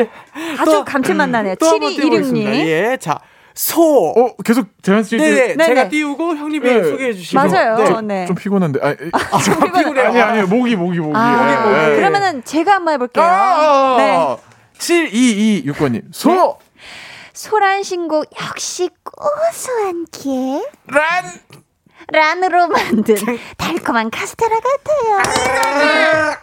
S1: 아주 감칠맛 나네요. 7216님.
S6: 예, 자. 소.
S7: 어, 계속 재현 씨.
S6: 네, 네, 제가 띄우고 형님이 네. 소개해 주시고.
S1: 맞아요.
S7: 네.
S1: 네.
S7: 좀 피곤한데. 아, 아 좀 피곤해요. 아니, 아니, 목이, 목이, 목이.
S1: 아, 네. 목이. 그러면은 제가 한번 해볼게요. 아,
S7: 네. 7226번님. 소! 네.
S5: 소란 신곡 역시 고소한 게
S7: 란!
S5: 란으로 만든 달콤한 카스테라
S1: 같아요.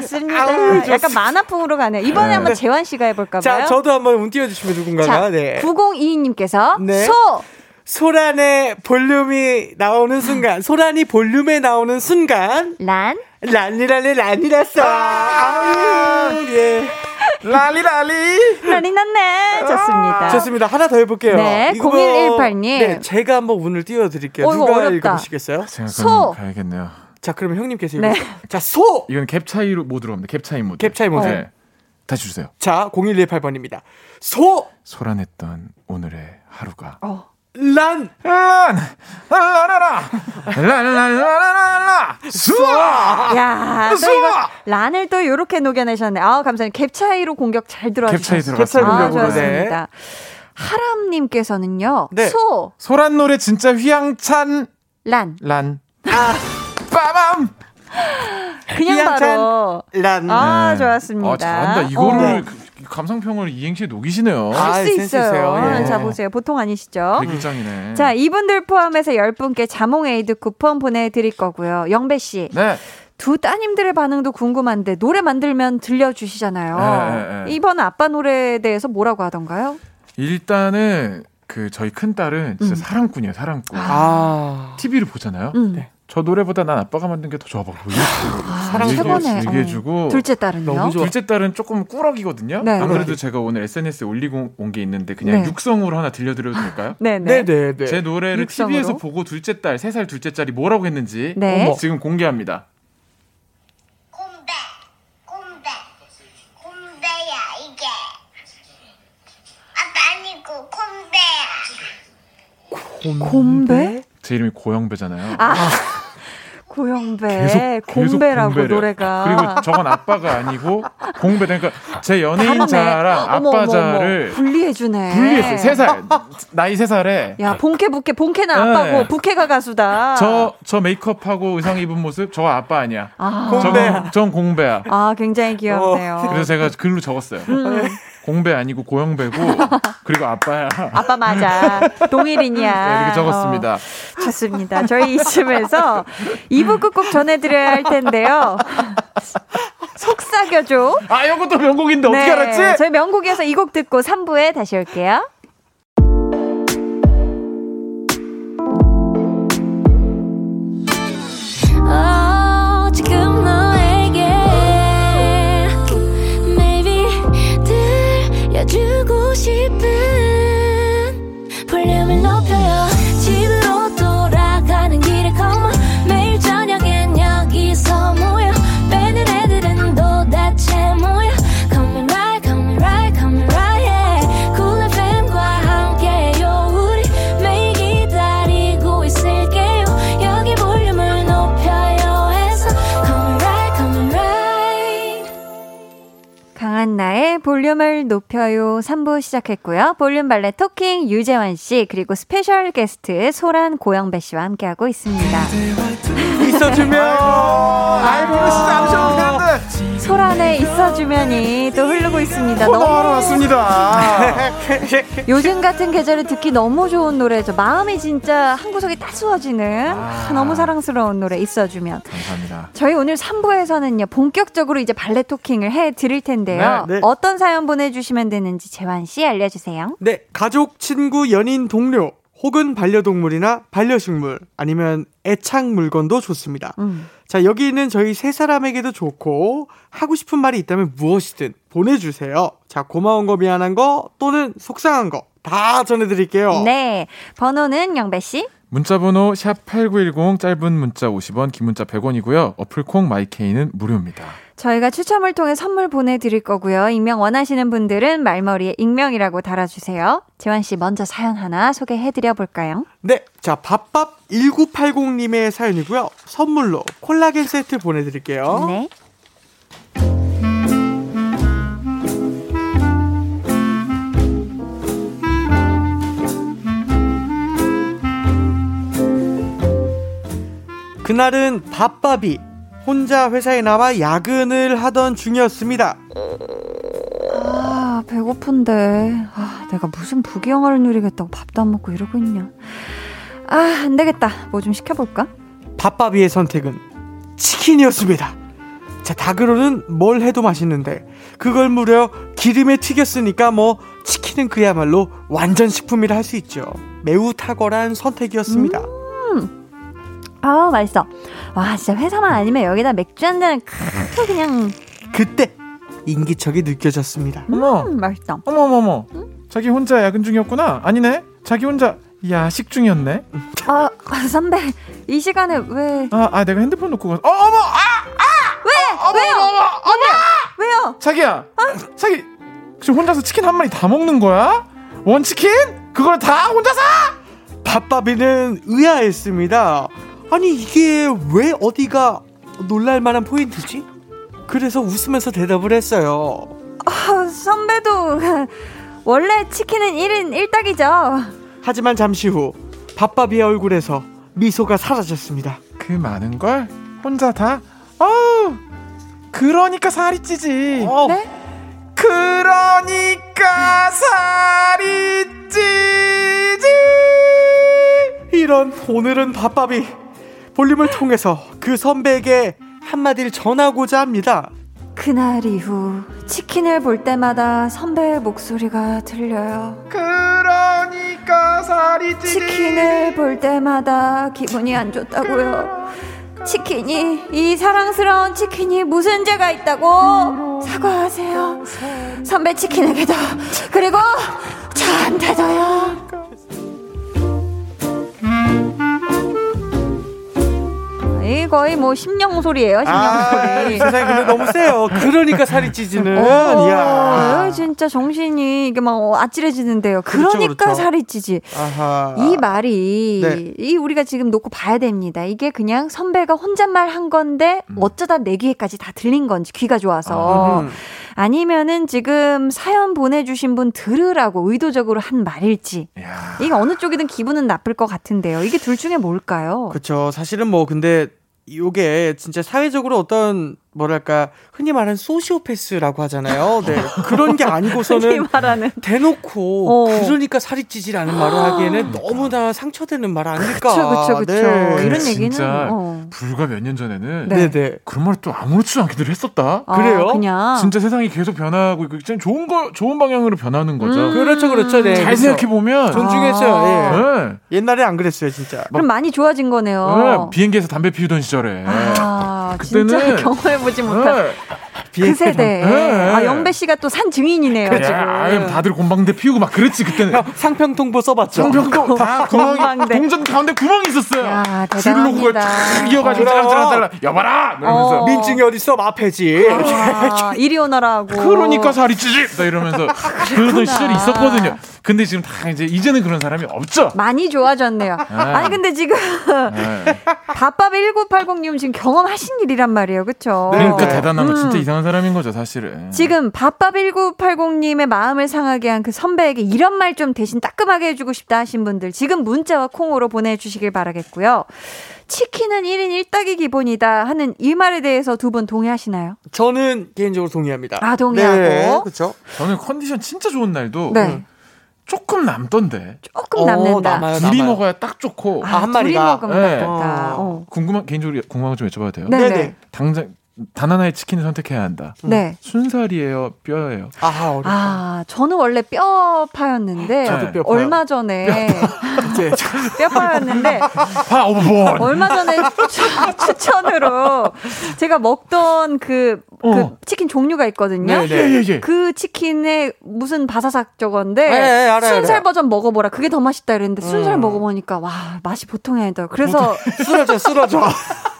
S1: 좋습니다. 약간 만화풍으로 가네요. 이번에 네. 한번 재환 씨가 해볼까 봐요.
S6: 자, 저도 한번 운 띄워주시면 누군가가. 네.
S1: 9022님께서 네. 소!
S6: 소란의 볼륨이 나오는 순간, 소란이 볼륨에 나오는 순간,
S5: 란?
S6: 란이란이 란이랐어. 아, 예. 라리 라리.
S1: 라리 났네. 좋습니다.
S6: 좋습니다. 하나 더 해볼게요.
S1: 네 0118님. 네
S6: 제가 한번 운을 띄워드릴게요. 어, 누가 어렵다. 읽어보시겠어요?
S7: 소. 가야겠네요.
S6: 자 그러면 형님께서 네. 자소.
S7: 이건 캡 차이로 모드로 합니다. 캡 차이 모드.
S6: 캡 차이 모드.
S7: 네. 다시 주세요.
S6: 자 0118번입니다. 소.
S7: 소란했던 오늘의 하루가
S6: 어. 란!
S7: 란! 라라라! 라라라라라라! 수아!
S1: 야, 또 이거 란을 또 요렇게 녹여내셨네. 아, 감사합니다. 갭 차이로 공격 잘 들어와주셨어요.
S7: 갭 차이 들어갔습니다.
S1: 아, 좋습니다. 네. 하람님께서는요, 네. 소!
S7: 소란 노래 진짜 휘황찬
S1: 란.
S7: 란. 아, 빠밤!
S1: 그냥 바로
S6: 란.
S1: 아, 네. 좋았습니다. 아,
S7: 잘한다. 이거를 어. 감상평을 이행시에 녹이시네요.
S1: 할수 있어요. 예. 자, 보세요. 보통 아니시죠?
S7: 대기장이네.
S1: 자, 이분들 포함해서 10분께 자몽 에이드 쿠폰 보내드릴 거고요. 영배 씨.
S7: 네.
S1: 두 따님들의 반응도 궁금한데 노래 만들면 들려주시잖아요. 네, 네, 이번 아빠 노래에 대해서 뭐라고 하던가요?
S7: 일단은 그 저희 큰 딸은 진짜 음. 사랑꾼이에요, 사랑꾼. 아. TV를 보잖아요. 음. 네. 저 노래보다 난 아빠가 만든 게 더 좋아 봐.
S1: 아, 사랑 최고네.
S7: 얘기해주고.
S1: 어. 둘째 딸은요?
S7: 너무 좋아. 둘째 딸은 조금 꾸러기거든요. 네, 안 그래도 네. 제가 오늘 SNS에 올리고 온 게 있는데 그냥 네. 육성으로 하나 들려드려도 될까요?
S1: 네네. *laughs*
S6: 네, 네.
S7: 제 노래를 육성으로? TV에서 보고 둘째 딸, 세 살 둘째 딸이 뭐라고 했는지 네. 지금 공개합니다.
S8: 이게. 아빠 아니고
S1: 곰배야. 곰배?
S7: 제 이름이 고영배잖아요.
S1: 아. *laughs* 고영배, 공배라고 계속 노래가.
S7: 그리고 저건 아빠가 아니고 공배. 그러니까 제 연예인 자랑 아빠 자를
S1: 분리해주네.
S7: 분리했어요. 세 살, 나이 세 살에.
S1: 야 본캐 부캐, 본캐는 아빠고 네. 부캐가 가수다.
S7: 저 저 메이크업하고 의상 입은 모습 저 아빠 아니야. 아. 공배. 전 공배야.
S1: 아 굉장히 귀엽네요.
S7: 어. 그래서 제가 글로 적었어요. 음. 공배 아니고 고영배고 *laughs* 그리고 아빠야.
S1: 아빠 맞아. 동일인이야.
S7: 네, 이렇게 적었습니다. 어,
S1: 좋습니다. 저희 이쯤에서 2부 끝곡 전해드려야 할 텐데요. 속삭여줘.
S7: 아, 이것도 명곡인데 어떻게 네, 알았지?
S1: 저희 명곡에서 이 곡 듣고 3부에 다시 올게요. 강한나의 볼륨을 높여요 3부 시작했고요. 볼륨 발레 토킹 유재환 씨 그리고 스페셜 게스트 소란 고영배 씨와 함께하고 있습니다.
S6: 있어주면 아이고 진짜 않으셔도 되는데
S1: 소란에 있어주면이 또 흐르고 있습니다.
S6: 너무 왔습니다. *laughs*
S1: 요즘 같은 계절에 듣기 너무 좋은 노래죠. 마음이 진짜 한 구석이 따스워지는 아, 너무 사랑스러운 노래 있어주면.
S7: 감사합니다.
S1: 저희 오늘 3부에서는요 본격적으로 이제 발레 토킹을 해 드릴 텐데요. 네, 네. 어떤 사연 보내주시면 되는지 재환 씨 알려주세요.
S6: 네, 가족, 친구, 연인, 동료 혹은 반려동물이나 반려식물 아니면 애착 물건도 좋습니다. 음. 자, 여기 있는 저희 세 사람에게도 좋고 하고 싶은 말이 있다면 무엇이든 보내주세요. 자, 고마운 거 미안한 거 또는 속상한 거 다 전해드릴게요.
S1: 네, 번호는 영배 씨.
S7: 문자번호 샵 8910 짧은 문자 50원 긴 문자 100원이고요. 어플콩 마이케이는 무료입니다.
S1: 저희가 추첨을 통해 선물 보내드릴 거고요. 익명 원하시는 분들은 말머리에 익명이라고 달아주세요. 재환 씨 먼저 사연 하나 소개해드려 볼까요?
S6: 네, 자 밥밥 1980님의 사연이고요. 선물로 콜라겐 세트 보내드릴게요.
S1: 네.
S6: 그날은 밥밥이 혼자 회사에 나와 야근을 하던 중이었습니다.
S1: 아, 배고픈데. 아, 내가 무슨 부귀영화를 누리겠다고 밥도 안 먹고 이러고 있냐. 아, 안 되겠다. 뭐 좀 시켜볼까?
S6: 밥밥이의 선택은 치킨이었습니다. 자, 닭으로는 뭘 해도 맛있는데, 그걸 무려 기름에 튀겼으니까 뭐, 치킨은 그야말로 완전 식품이라 할 수 있죠. 매우 탁월한 선택이었습니다.
S1: 음. 아, 맛있어. 와, 진짜 회사만 아니면 여기다 맥주 한 잔을 크 그냥.
S6: 그때 인기척이 느껴졌습니다.
S7: 어머,
S1: 음, 맛있다.
S7: 어머, 어머, 어머. 자기 혼자 야근 중이었구나. 아니네. 자기 혼자 야식 중이었네.
S1: 아, 아, 선배. 이 시간에 왜.
S7: 아, 아 내가 핸드폰 놓고 가서. 어, 어머, 아, 아!
S1: 왜?
S7: 어머,
S1: 왜요?
S7: 어머, 어머, 어머!
S1: 왜요?
S7: 자기야. 자기 지금 혼자서 치킨 한 마리 다 먹는 거야? 원 치킨? 그걸 다 혼자서?
S6: 밥밥이는 의아했습니다. 아니 이게 왜 어디가 놀랄만한 포인트지? 그래서 웃으면서 대답을 했어요.
S1: 아, 선배도 *laughs* 원래 치킨은 1인 1닭이죠.
S6: 하지만 잠시 후 밥밥이의 얼굴에서 미소가 사라졌습니다.
S7: 그 많은 걸 혼자 다? 어우, 그러니까 살이 찌지.
S6: 어,
S1: 네?
S7: 그러니까 살이 찌지.
S6: 이런 오늘은 밥밥이 볼륨을 통해서 그 선배에게 한마디를 전하고자 합니다.
S1: 그날 이후 치킨을 볼 때마다 선배의 목소리가 들려요.
S7: 그러니까 살이 찌지.
S1: 치킨을 볼 때마다 기분이 안 좋다고요. 치킨이 이 사랑스러운 치킨이 무슨 죄가 있다고 사과하세요. 선배 치킨에게도 그리고 저한테도요. 이 거의 뭐 심령 소리예요, 심령
S6: 아,
S1: 소리.
S6: 세상에 근데 너무 세요. 그러니까 살이 찌지는.
S1: 어,
S6: 이야.
S1: 진짜 정신이 이게 막 아찔해지는데요.
S6: 그렇죠,
S1: 그러니까
S6: 그렇죠.
S1: 살이 찌지.
S6: 아하.
S1: 이 말이
S6: 네.
S1: 이 우리가 지금 놓고 봐야 됩니다. 이게 그냥 선배가 혼잣말 한 건데
S6: 음.
S1: 어쩌다 내 귀에까지 다 들린 건지 귀가 좋아서
S6: 음.
S1: 아니면은 지금 사연 보내주신 분 들으라고 의도적으로 한 말일지
S7: 야.
S1: 이게 어느 쪽이든 기분은 나쁠 것 같은데요. 이게 둘 중에 뭘까요?
S6: 그렇죠. 사실은 뭐 근데 요게 진짜 사회적으로 어떤 뭐랄까 흔히 말하는 소시오패스라고 하잖아요. 네 *laughs* 그런 게 아니고서는
S1: 말하는
S6: 대놓고
S1: 어.
S6: 그러니까 살이 찌지라는 말을 하기에는 너무나 상처되는 말 아닐까.
S1: 그쵸 그쵸 그쵸
S6: 네.
S1: 이런
S7: 진짜
S1: 얘기는 어.
S7: 불과 몇 년 전에는
S1: 네.
S6: 네네.
S7: 그런 말 또 아무렇지도 않게들 했었다.
S1: 아,
S6: 그래요?
S1: 그냥
S7: 진짜 세상이 계속 변하고 있고 진짜 좋은 거 좋은 방향으로 변하는 거죠.
S1: 음.
S6: 그렇죠 그렇죠. 네.
S7: 잘
S6: 그렇죠.
S7: 생각해 보면
S6: 존중했어요.
S1: 아.
S6: 예.
S7: 네.
S6: 옛날에 안 그랬어요 진짜.
S1: 그럼 많이 좋아진 거네요.
S7: 네, 비행기에서 담배 피우던 시절에
S1: 아,
S7: 그때는-
S1: 진짜 경험해보지 못한
S7: 네.
S1: 그 세대.
S7: 네.
S1: 아, 영배 씨가 또 산 증인이네요, 지금.
S7: 야, 아유, 다들 곰방대 피우고 막 그랬지 그때는.
S6: 상평통보 써봤죠.
S7: 상병도 *laughs* 다 구멍이
S1: 곰방대.
S7: 동전 가운데 구멍이 있었어요.
S1: 야, 대단합니다.
S7: 탁 이어가지고
S6: 그래요?
S7: 짤랑짤랑 여봐라 이러면서
S1: 어.
S6: 민증이 어딨어 마패지.
S1: 아, *laughs* 이리 오너라고.
S7: 그러니까 살이 찌지 나 이러면서 그러던 시절이 있었거든요. 근데 지금 다 이제 이제는 그런 사람이 없죠.
S1: 많이 좋아졌네요. 아니, 근데 지금,
S7: 네. *laughs*
S1: 밥밥 1980님 지금 경험하신 일이란 말이에요.
S7: 그러니까
S6: 네.
S7: 대단한 거 진짜
S1: 음.
S7: 이상 한 사람인 거죠 사실은.
S1: 지금 밥밥 1980님의 마음을 상하게 한 그 선배에게 이런 말 좀 대신 따끔하게 해주고 싶다 하신 분들 지금 문자와 콩으로 보내주시길 바라겠고요. 치킨은 1인 1닭이 기본이다 하는 이 말에 대해서 두 분 동의하시나요?
S6: 저는 개인적으로 동의합니다.
S1: 아, 동의하고.
S6: 네, 그렇죠.
S7: 저는 컨디션 진짜 좋은 날도
S1: 네.
S7: 조금 남던데
S1: 조금
S6: 어,
S1: 남는다.
S6: 남아요,
S7: 둘이
S6: 남아요.
S7: 먹어야 딱 좋고
S6: 아, 한
S1: 둘이
S6: 마리가.
S1: 먹으면
S7: 네.
S1: 낫겠다. 어.
S7: 궁금한 개인적으로 궁금한 거 좀 여쭤봐도 돼요?
S1: 네네.
S6: 네네.
S7: 당장 단 하나의 치킨을 선택해야 한다.
S1: 네.
S7: 순살이에요, 뼈예요.
S6: 아, 어렵다.
S1: 아, 저는 원래 뼈파였는데
S7: 저도
S6: 뼈파요.
S1: 얼마 전에
S6: 이제 *laughs*
S1: 뼈파였는데
S7: 파.
S1: 얼마 전에 추천, 추천으로 제가 먹던 그, 그
S7: 어.
S1: 치킨 종류가 있거든요.
S6: 네, 네.
S7: 예, 예, 예.
S1: 그 치킨에 무슨 바사삭 저건데
S6: 네, 네, 알아요,
S1: 순살
S6: 알아요.
S1: 버전 먹어보라. 그게 더 맛있다 이랬는데 순살
S6: 음.
S1: 먹어보니까 와 맛이 보통이 아니더라고. 그래서
S6: 쓰러져, 쓰러져. *laughs*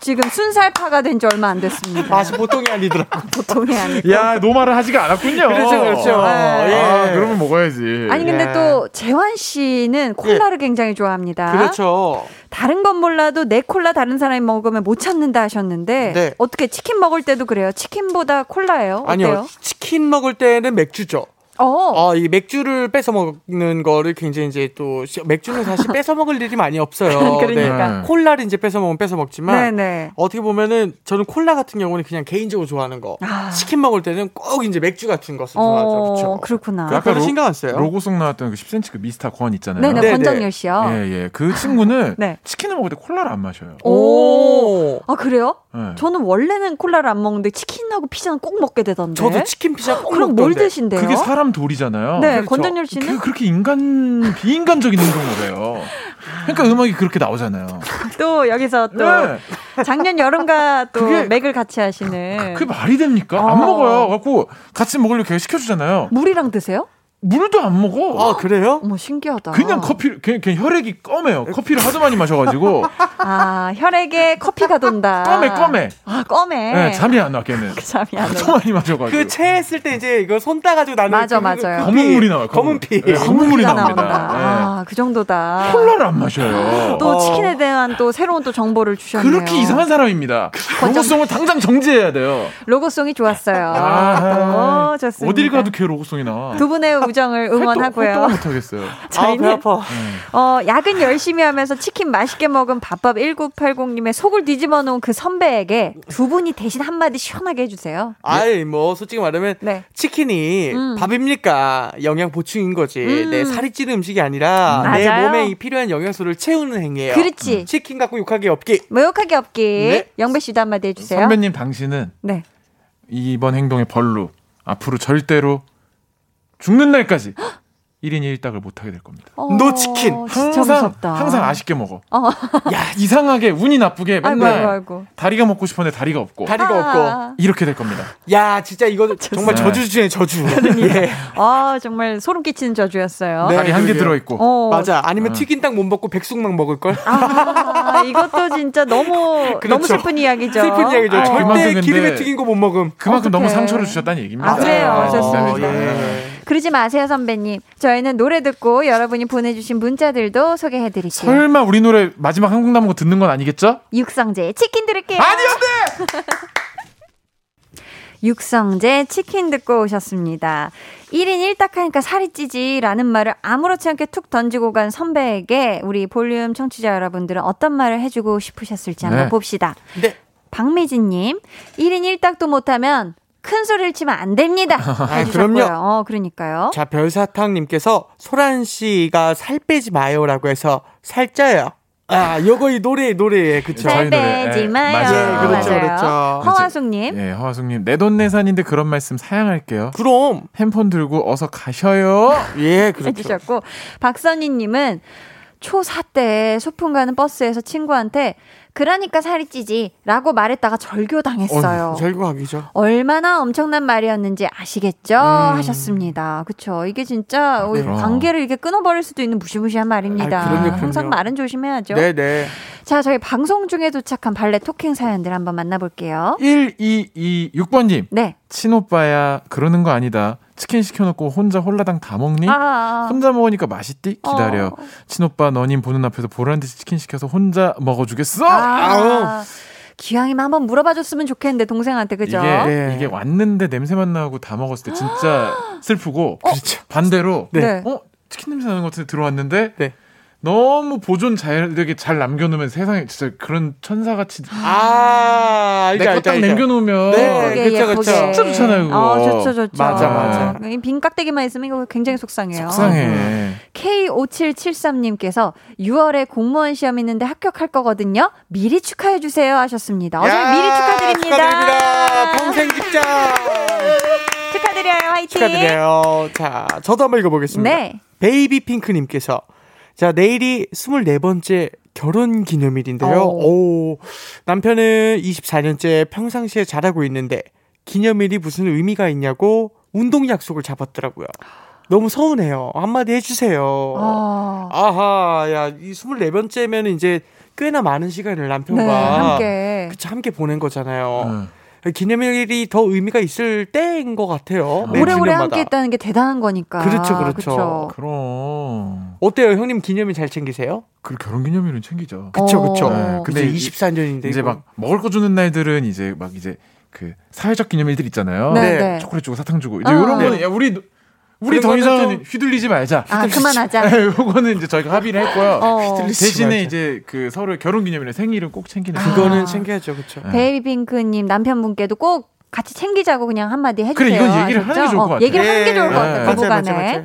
S1: 지금 순살파가 된 지 얼마 안 됐습니다.
S6: 맛이 보통이 아니더라고. *laughs*
S1: 보통이 아니고.
S7: 야, 노말을 하지가 않았군요.
S6: 그렇죠, 그렇죠.
S1: 네.
S6: 예.
S7: 아, 그러면 먹어야지.
S1: 아니 근데
S6: 예.
S1: 또 재환 씨는 콜라를 굉장히 좋아합니다.
S6: 그렇죠.
S1: 다른 건 몰라도 내 콜라 다른 사람이 먹으면 못 참는다 하셨는데
S6: 네.
S1: 어떻게 치킨 먹을 때도 그래요? 치킨보다 콜라예요? 어때요?
S6: 아니요. 치킨 먹을 때는 맥주죠.
S1: 어.
S6: 어, 이 맥주를 뺏어 먹는 거를 굉장히 이제 또 시- 맥주는 사실 *laughs* 뺏어 먹을 일이 많이 없어요. *laughs*
S1: 그러니까.
S6: 네. 콜라를 이제 뺏어 먹으면 뺏어 먹지만
S1: 네네.
S6: 어떻게 보면은 저는 콜라 같은 경우는 그냥 개인적으로 좋아하는 거.
S1: 아.
S6: 치킨 먹을 때는 꼭 이제 맥주 같은 것을 좋아하죠.
S1: 어,
S6: 그렇죠.
S1: 그렇구나.
S7: 그
S6: 로- 신경 안 써요.
S7: 로고송 나왔던 그 10cm 그 미스터 권 있잖아요.
S1: 네네,
S6: 네,
S1: 권정열 씨요.
S7: 예, 예. 그 친구는 *laughs*
S1: 네.
S7: 치킨을 먹을 때 콜라를 안 마셔요.
S6: 오.
S1: 아 그래요?
S7: 예.
S1: 저는 원래는 콜라를 안 먹는데 치킨하고 피자는 꼭 먹게 되던데.
S6: 저도 치킨 피자 꼭
S1: 그럼 뭘
S6: 먹던데.
S1: 드신대요?
S7: 그게 사람 돌이잖아요.
S1: 네,
S6: 그렇죠.
S1: 권정열 씨는
S7: 그, 그렇게 인간 비인간적인 *laughs* 행동을 해요. 그러니까 음악이 그렇게 나오잖아요.
S1: 또 여기서 또
S7: 네.
S1: 작년 여름과 *laughs* 또
S7: 그게-
S1: 맥을 같이 하시는
S7: 그게 말이 됩니까?
S1: 어.
S7: 안 먹어요. 갖고 같이 먹으려고 걔가 시켜주잖아요.
S1: 물이랑 드세요?
S7: 물도 안 먹어.
S6: 아, 그래요?
S1: 어머 신기하다.
S7: 그냥 커피, 그냥, 그냥 혈액이 검해요. 커피를 하도 많이 마셔가지고. *laughs*
S1: 아 혈액에 커피가 돈다.
S7: 검해, 검해.
S1: 아 검해.
S7: 네, 잠이 안 와, 걔는.
S1: 잠이 안 와.
S7: 하도 많이 마셔가지고.
S6: 그 체했을 때 이제 이거 손 따가지고 나는
S1: 맞아,
S6: 그-
S1: 맞아요.
S6: 그
S7: 검은
S6: 피.
S7: 물이 나와요.
S6: 검은 피.
S7: 네, 검은 물이 나옵니다.
S1: 나온다.
S7: 네.
S1: 아, 그 정도다.
S7: 콜라를 안 마셔요.
S1: 또
S6: 어.
S1: 치킨에 대한 또 새로운 또 정보를 주셨네요.
S7: 그렇게 이상한 사람입니다. 로고송을 당장 정지해야 돼요.
S1: 로고송이 좋았어요.
S7: 아,
S1: 또 좋습니다.
S7: 어딜 가도 걔 로고송이 나와.
S1: 두 분의 우정을 응원하고요.
S7: 못하겠어요. *laughs*
S6: 아, 배
S1: 저희는
S6: 아파.
S1: 어, 야근 열심히 하면서 치킨 맛있게 먹은 밥밥 1980님의 속을 뒤집어 놓은 그 선배에게 두 분이 대신 한마디 시원하게 해주세요.
S6: 아이, 뭐, 솔직히 말하면,
S1: 네.
S6: 치킨이
S1: 음.
S6: 밥입니까? 영양 보충인 거지.
S1: 음.
S6: 내 살이 찌는 음식이 아니라, 내
S1: 맞아요.
S6: 몸에 이 필요한 영양소를 채우는 행위예요.
S1: 그렇지.
S6: 치킨 갖고 욕하기 없기.
S1: 모욕하기 없기.
S6: 네.
S1: 영배 씨도 한마디 해주세요.
S7: 선배님 당신은
S1: 네.
S7: 이번 행동의 벌로 앞으로 절대로 죽는 날까지 1인 1딱을 못하게 될 겁니다.
S1: 어,
S6: 너 치킨.
S7: 항상
S1: 무섭다.
S7: 항상 아쉽게 먹어.
S1: 어.
S7: 야 이상하게 운이 나쁘게 맨날
S1: 아이고, 아이고.
S7: 다리가 먹고 싶었는데 다리가 없고
S6: 다리가 없고.
S1: 아,
S7: 이렇게 될 겁니다.
S6: 야, 진짜 이거 *laughs* 정말
S7: 네.
S6: 저주 중에 저주. *laughs* 예.
S1: 아, 정말 소름 끼치는 저주였어요.
S6: 네.
S7: 다리 한 개. 들어 있고.
S1: 어.
S6: 맞아. 아니면
S7: 어.
S6: 튀긴 딱못 먹고 백숙만 먹을 걸.
S1: 아, 이것도 진짜 너무 *laughs*
S6: 그렇죠.
S1: 너무 슬픈 이야기죠.
S6: 슬픈 이야기죠.
S7: 아,
S6: 절대 기름에 튀긴 거 못 먹음.
S7: 그만큼 너무
S1: 어떡해.
S7: 상처를 주셨다는 얘기입니다.
S1: 아, 그래요.
S6: 어,
S1: 좋습니다.
S6: 예.
S1: 그러지 마세요, 선배님. 저희는 노래 듣고 여러분이 보내주신 문자들도 소개해드릴게요.
S7: 설마 우리 노래 마지막 한국 남은 거 듣는 건 아니겠죠?
S1: 육성재 치킨 들을게요.
S7: 아니 안 돼. *laughs*
S1: 육성재 치킨 듣고 오셨습니다. 1인 1딱 하니까 살이 찌지 라는 말을 아무렇지 않게 툭 던지고 간 선배에게 우리 볼륨 청취자 여러분들은 어떤 말을 해주고 싶으셨을지 한번
S7: 네.
S1: 봅시다.
S6: 네.
S1: 박미진님, 1인 1딱도 못하면 큰 소리를 치면 안 됩니다. 해주셨고요. *laughs*
S6: 그럼요.
S1: 어, 그러니까요.
S6: 자, 별사탕님께서 소란 씨가 살 빼지 마요라고 해서 살쪄요. 아, 요거 이 노래, 노래에, 그쵸.
S7: 저희
S1: 살
S7: 노래.
S1: 빼지
S7: 예,
S1: 마요.
S7: 맞아요.
S6: 예, 그렇죠,
S1: 맞아요.
S6: 그렇죠.
S1: 허화숙님,
S7: 예, 허화숙님 내돈내산인데 그런 말씀 사양할게요.
S6: 그럼.
S7: 핸폰 들고 어서 가셔요.
S6: 예, 그렇죠.
S1: 해주셨고 박선희님은 초4 때 소풍 가는 버스에서 친구한테 그러니까 살이 찌지 라고 말했다가 절교당했어요.
S6: 절구하기죠.
S1: 얼마나 엄청난 말이었는지 아시겠죠?
S6: 음.
S1: 하셨습니다. 그쵸. 이게 진짜
S7: 네.
S1: 관계를 이렇게 끊어버릴 수도 있는 무시무시한 말입니다.
S6: 아, 그럼요, 그럼요.
S1: 항상 말은 조심해야죠.
S6: 네네.
S1: 자, 저희 방송 중에 도착한 발레 토킹 사연들 한번 만나볼게요.
S7: 1226번님.
S1: 네.
S7: 친오빠야 그러는 거 아니다. 치킨 시켜놓고 혼자 홀라당 다 먹니?
S1: 아,
S7: 혼자 먹으니까 맛있디? 기다려.
S1: 어.
S7: 친오빠 너님 보는 앞에서 보란 듯이 치킨 시켜서 혼자 먹어주겠어?
S1: 아, 기왕이면 한번 물어봐 줬으면 좋겠는데 동생한테 그죠?
S7: 이게
S6: 네.
S7: 이게 왔는데 냄새만 나고 다 먹었을 때 진짜 *gasps* 슬프고
S6: 그렇죠.
S7: 반대로
S1: 네.
S7: 어 치킨 냄새 나는 것 같은데 들어왔는데
S6: 네.
S7: 너무 보존 잘 되게 잘 남겨놓으면 세상에 진짜 그런 천사같이
S6: 아
S7: 내 거 딱 남겨놓으면
S6: 네, 그쵸 그쵸
S1: 진짜
S7: 좋잖아요. 그거.
S1: 어, 좋죠, 좋죠.
S6: 맞아, 맞아.
S1: 빈 깍대기만 있으면 이거 굉장히 속상해요.
S7: 속상해.
S1: K5773님께서 6월에 공무원 시험 있는데 합격할 거거든요. 미리 축하해 주세요 하셨습니다. 어제
S6: 야,
S1: 미리 축하드립니다.
S6: 축하드립니다. 평생 직장.
S1: 축하드려요. 화이팅.
S6: 축하드려요. 자, 저도 한번 읽어보겠습니다.
S1: 네.
S6: 베이비 핑크님께서 자 내일이 24번째 결혼 기념일인데요.
S1: 오.
S6: 오, 남편은 24년째 평상시에 잘하고 있는데 기념일이 무슨 의미가 있냐고 운동 약속을 잡았더라고요. 너무 서운해요. 한마디 해주세요.
S1: 어.
S6: 아하, 야, 이 24번째면 이제 꽤나 많은 시간을 남편과
S1: 네, 함께.
S6: 그쵸, 함께 보낸 거잖아요. 기념일이 더 의미가 있을 때인 것 같아요. 매
S1: 오래오래
S6: 기념마다.
S1: 함께 했다는 게 대단한 거니까.
S6: 그렇죠, 그렇죠.
S1: 그쵸.
S7: 그럼.
S6: 어때요, 형님 기념일 잘 챙기세요?
S7: 그 결혼 기념일은 챙기죠.
S6: 그쵸, 그쵸.
S1: 어.
S6: 근데
S7: 이제
S6: 24년인데
S7: 이제 막 먹을 거 주는 날들은 이제 막 이제 그 사회적 기념일들 있잖아요.
S1: 네, 네.
S7: 초콜릿 주고 사탕 주고 이제
S1: 어.
S7: 이런 거는 야 우리 우리 더 이상
S6: 좀-
S7: 휘둘리지 말자.
S1: 아, 그만하자.
S7: 네, *laughs* 요거는 이제 저희가 합의를 했고요.
S1: 어.
S7: 대신에
S6: 말자.
S7: 이제 그 서로 결혼 기념일에 생일은 꼭 챙기는.
S6: 그거는
S1: 아.
S6: 챙겨야죠, 그쵸.
S7: 네.
S1: 베이비핑크님 남편분께도 꼭 같이 챙기자고 그냥 한마디 해주세요.
S7: 그래, 이건 얘기를 하는 게
S1: 아셨죠?
S7: 좋을 것
S1: 어,
S7: 같아요.
S1: 얘기를 하는 게 좋을 것
S7: 네.
S1: 같아요.
S6: 맞아요,
S1: 부부간에.
S6: 맞아요.
S7: 네.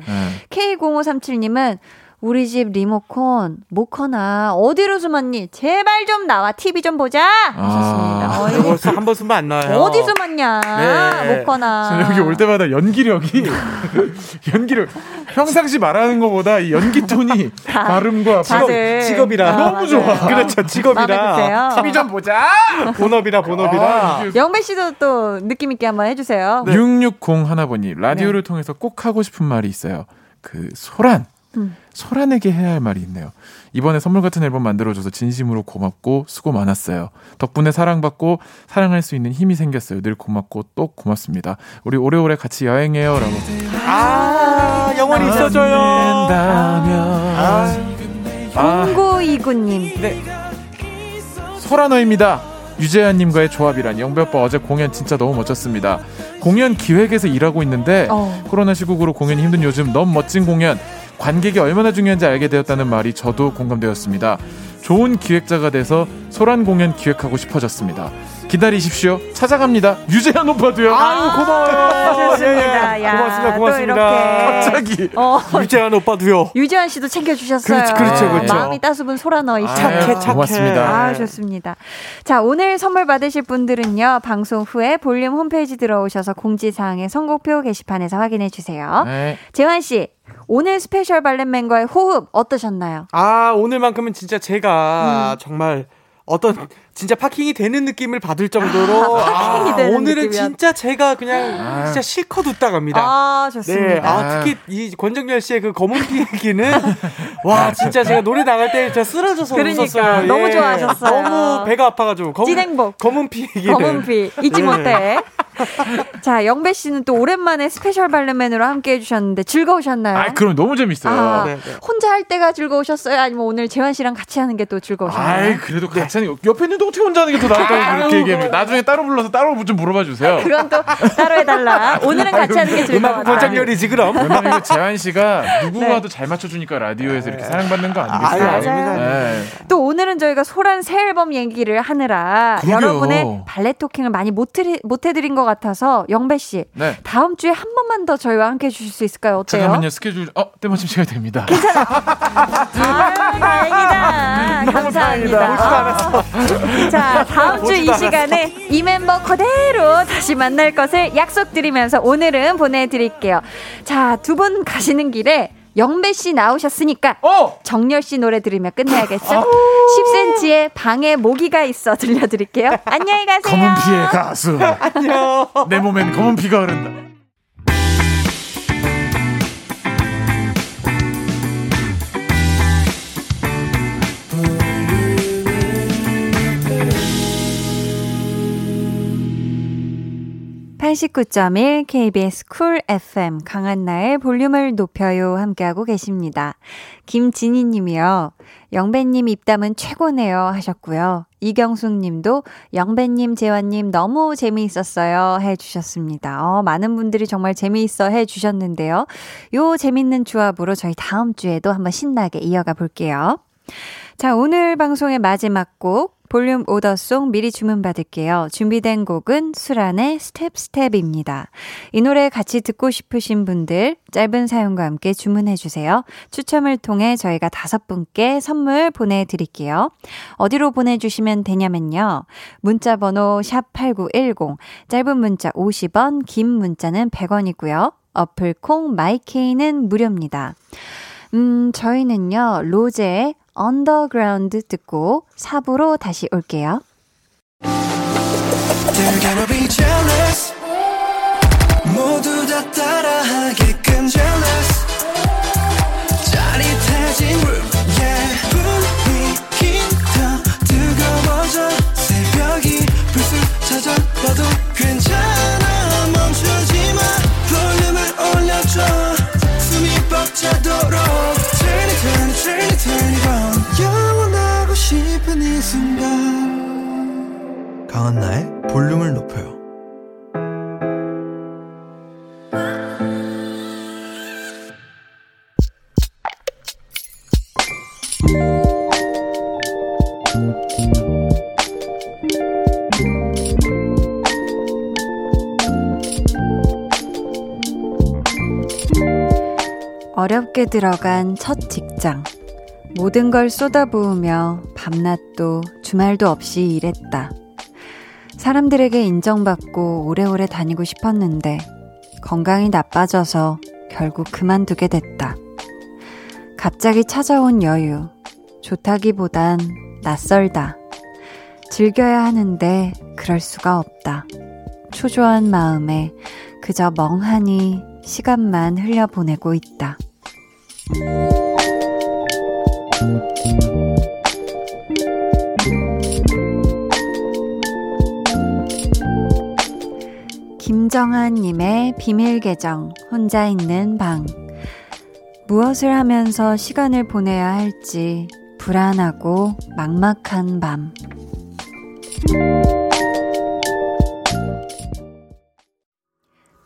S1: K0537님은 우리 집 리모컨 모커나 어디로 숨었니? 제발 좀 나와 TV 좀 보자 하셨습니다.
S7: 아.
S1: 어,
S6: 이거 한번 쓰면 안 나와요.
S1: 어디 숨었냐?
S6: 네.
S1: 모커나.
S7: 저 여기 올 때마다 연기력이 *laughs* 연기를 평상시 말하는 것보다 이 연기 톤이 *laughs* 발음과
S1: 다들
S6: 직업이라.
S1: 아,
S7: 너무 좋아.
S1: 맞아요.
S6: 그렇죠,
S1: 마음에
S6: 직업이라.
S7: TV 좀 보자. *laughs*
S6: 본업이라, 본업이라.
S7: 아,
S1: 영배 씨도 또 느낌 있게 한번 해주세요.
S6: 네.
S7: 660 하나번님 라디오를 통해서 꼭 하고 싶은 말이 있어요. 그 소란.
S1: 음.
S7: 소란에게 해야 할 말이 있네요. 이번에 선물 같은 앨범 만들어줘서 진심으로 고맙고 수고 많았어요. 덕분에 사랑받고 사랑할 수 있는 힘이 생겼어요. 늘 고맙고 또 고맙습니다. 우리 오래오래 같이 여행해요 라고.
S6: 아, 영원히 있어줘요.
S7: 된다면. 아,
S1: 0929님.
S6: 네.
S7: 소란어입니다. 유재환님과의 조합이란 영배 오빠 어제 공연 진짜 너무 멋졌습니다. 공연 기획에서 일하고 있는데
S1: 어.
S7: 코로나 시국으로 공연이 힘든 요즘 너무 멋진 공연 관객이 얼마나 중요한지 알게 되었다는 말이 저도 공감되었습니다. 좋은 기획자가 돼서 소란 공연 기획하고 싶어졌습니다. 기다리십시오. 찾아갑니다. 유재한 오빠도요.
S6: 아유, 고마워요.
S1: 좋습니다.
S6: 예, 예.
S1: 야,
S6: 고맙습니다,
S1: 또
S6: 고맙습니다.
S1: 이렇게.
S7: 갑자기.
S1: 어,
S6: 유재환 오빠도요.
S1: 유재환 씨도 챙겨주셨어요.
S6: 그렇죠, 그렇죠, 그렇죠.
S1: 마음이 따스분 소라너이 씨.
S6: 착해, 착해.
S7: 고맙습니다.
S1: 아, 좋습니다. 자, 오늘 선물 받으실 분들은요, 방송 후에 볼륨 홈페이지 들어오셔서 공지사항의 선곡표 게시판에서 확인해 주세요.
S7: 네.
S1: 재환 씨, 오늘 스페셜 발렌맨과의 호흡 어떠셨나요?
S6: 아, 오늘만큼은 진짜 제가
S1: 음.
S6: 정말 어떤 진짜 파킹이 되는 느낌을 받을 정도로
S1: 아, 파킹이 되는
S6: 오늘은
S1: 느낌이야.
S6: 진짜 제가 그냥
S7: 아.
S6: 진짜 실컷 웃다 갑니다.
S1: 아,
S6: 네,
S1: 좋습니다.
S6: 아, 특히 이 권정열 씨의 그 검은 피 얘기는 *laughs* 와 진짜 제가 노래 나갈 때 진짜 쓰러져서
S1: 그러니까,
S6: 웃었어요. 예.
S1: 너무 좋아하셨어요.
S6: 너무 배가 아파가지고 검은,
S1: 찐행복.
S6: 검은 피 얘기는
S1: 검은 피 잊지
S6: 네.
S1: 못해. *laughs* 자, 영배 씨는 또 오랜만에 스페셜 발렌맨으로 함께 해주셨는데 즐거우셨나요?
S7: 아, 그럼 너무 재밌어요.
S1: 아,
S6: 네, 네.
S1: 혼자 할 때가 즐거우셨어요? 아니면 오늘 재환 씨랑 같이 하는 게 또 즐거우셨나요?
S7: 아이, 그래도 같이 하는 게 옆에 있는데 어떻게 혼자 하는 게 더 나을까요? 그렇게 얘기하면 나중에 따로 불러서 따로 좀 물어봐 주세요.
S1: 그건 또 따로 해달라. 오늘은 같이 하는 게
S6: 음악
S1: 즐거웠다.
S6: 권정열이지 그럼.
S7: 왜냐면 이거 재환 씨가 누구와도 잘 맞춰주니까 라디오에서 이렇게 사랑받는 거 아니겠어요?
S6: 네. 아유, 아닙니다.
S7: 네.
S1: 또 오늘은 저희가 소란 새 앨범 얘기를 하느라
S7: 그러게요.
S1: 여러분의 발레 토킹을 많이 못, 드리, 못 해드린 것 같아서 영배 씨
S7: 네.
S1: 다음 주에 한 번만 더 저희와 함께 해주실 수 있을까요? 어때요?
S7: 잠깐만요 스케줄 어 때마침 시간이 됩니다. *laughs*
S1: 아, 다행이다. 감사합니다. 자, 다음 주 이 시간에 이 멤버 그대로 다시 만날 것을 약속드리면서 오늘은 보내드릴게요. 자, 두 분 가시는 길에 영배 씨 나오셨으니까
S7: 어
S1: 정열 씨 노래 들으며 끝내야겠죠? 10cm의 방에 모기가 있어 들려드릴게요. 안녕히 가세요.
S7: 검은 피의 가수. *laughs*
S6: 안녕.
S7: 내 몸엔 검은 피가 흐른다.
S1: 89.1 KBS 쿨 FM 강한나의 볼륨을 높여요 함께하고 계십니다. 김진희 님이요. 영배님 입담은 최고네요 하셨고요. 이경숙 님도 영배님, 재환님 너무 재미있었어요 해 주셨습니다. 어, 많은 분들이 정말 재미있어 해 주셨는데요. 요 재밌는 조합으로 저희 다음 주에도 한번 신나게 이어가 볼게요. 자, 오늘 방송의 마지막 곡 볼륨 오더송 미리 주문받을게요. 준비된 곡은 수란의 스텝 스텝입니다. 이 노래 같이 듣고 싶으신 분들 짧은 사연과 함께 주문해 주세요. 추첨을 통해 저희가 다섯 분께 선물 보내드릴게요. 어디로 보내주시면 되냐면요. 문자 번호 샵8910 짧은 문자 50원 긴 문자는 100원이고요. 어플 콩 마이케이는 무료입니다. 음, 저희는요, 로제의 언더그라운드 듣고 4부로 다시 올게요. 들어간 첫 직장. 모든 걸 쏟아부으며 밤낮도 주말도 없이 일했다. 사람들에게 인정받고 오래오래 다니고 싶었는데 건강이 나빠져서 결국 그만두게 됐다. 갑자기 찾아온 여유. 좋다기보단 낯설다. 즐겨야 하는데 그럴 수가 없다. 초조한 마음에 그저 멍하니 시간만 흘려보내고 있다. 김정한님의 비밀 계정, 혼자 있는 방. 무엇을 하면서 시간을 보내야 할지 불안하고 막막한 밤.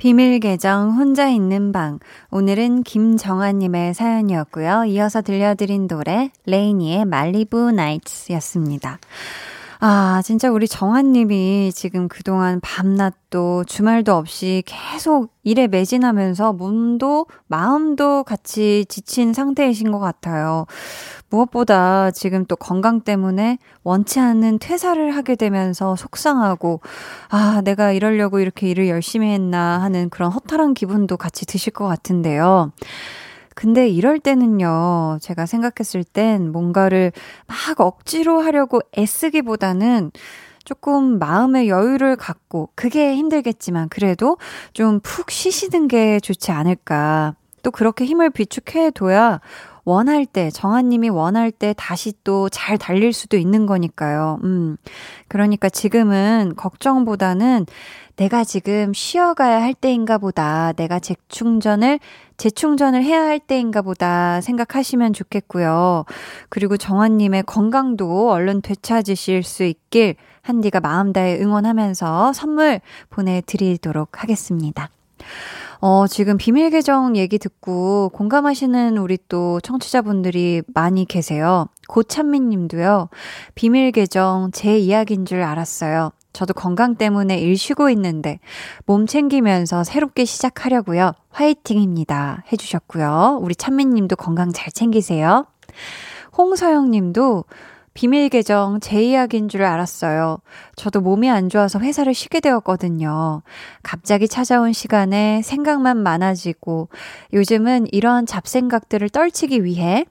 S1: 비밀 계정 혼자 있는 방. 오늘은 김정아님의 사연이었고요. 이어서 들려드린 노래 레이니의 말리부 나이츠였습니다. 아, 진짜 우리 정한님이 지금 그동안 밤낮도 주말도 없이 계속 일에 매진하면서 몸도 마음도 같이 지친 상태이신 것 같아요. 무엇보다 지금 또 건강 때문에 원치 않는 퇴사를 하게 되면서 속상하고, 아, 내가 이러려고 이렇게 일을 열심히 했나 하는 그런 허탈한 기분도 같이 드실 것 같은데요. 근데 이럴 때는요, 제가 생각했을 땐 뭔가를 막 억지로 하려고 애쓰기보다는 조금 마음의 여유를 갖고, 그게 힘들겠지만, 그래도 좀 푹 쉬시는 게 좋지 않을까. 또 그렇게 힘을 비축해 둬야 원할 때, 정한님이 원할 때 다시 또 잘 달릴 수도 있는 거니까요. 음. 그러니까 지금은 걱정보다는 내가 지금 쉬어가야 할 때인가 보다. 내가 재충전을, 재충전을 해야 할 때인가 보다 생각하시면 좋겠고요. 그리고 정환님의 건강도 얼른 되찾으실 수 있길 한디가 마음 다해 응원하면서 선물 보내드리도록 하겠습니다. 어, 지금 비밀 계정 얘기 듣고 공감하시는 우리 또 청취자분들이 많이 계세요. 고찬민 님도요. 비밀 계정 제 이야기인 줄 알았어요. 저도 건강 때문에 일 쉬고 있는데 몸 챙기면서 새롭게 시작하려고요. 화이팅입니다. 해주셨고요. 우리 찬민 님도 건강 잘 챙기세요. 홍서영 님도 비밀 계정 제 이야기인 줄 알았어요. 저도 몸이 안 좋아서 회사를 쉬게 되었거든요. 갑자기 찾아온 시간에 생각만 많아지고 요즘은 이러한 잡생각들을 떨치기 위해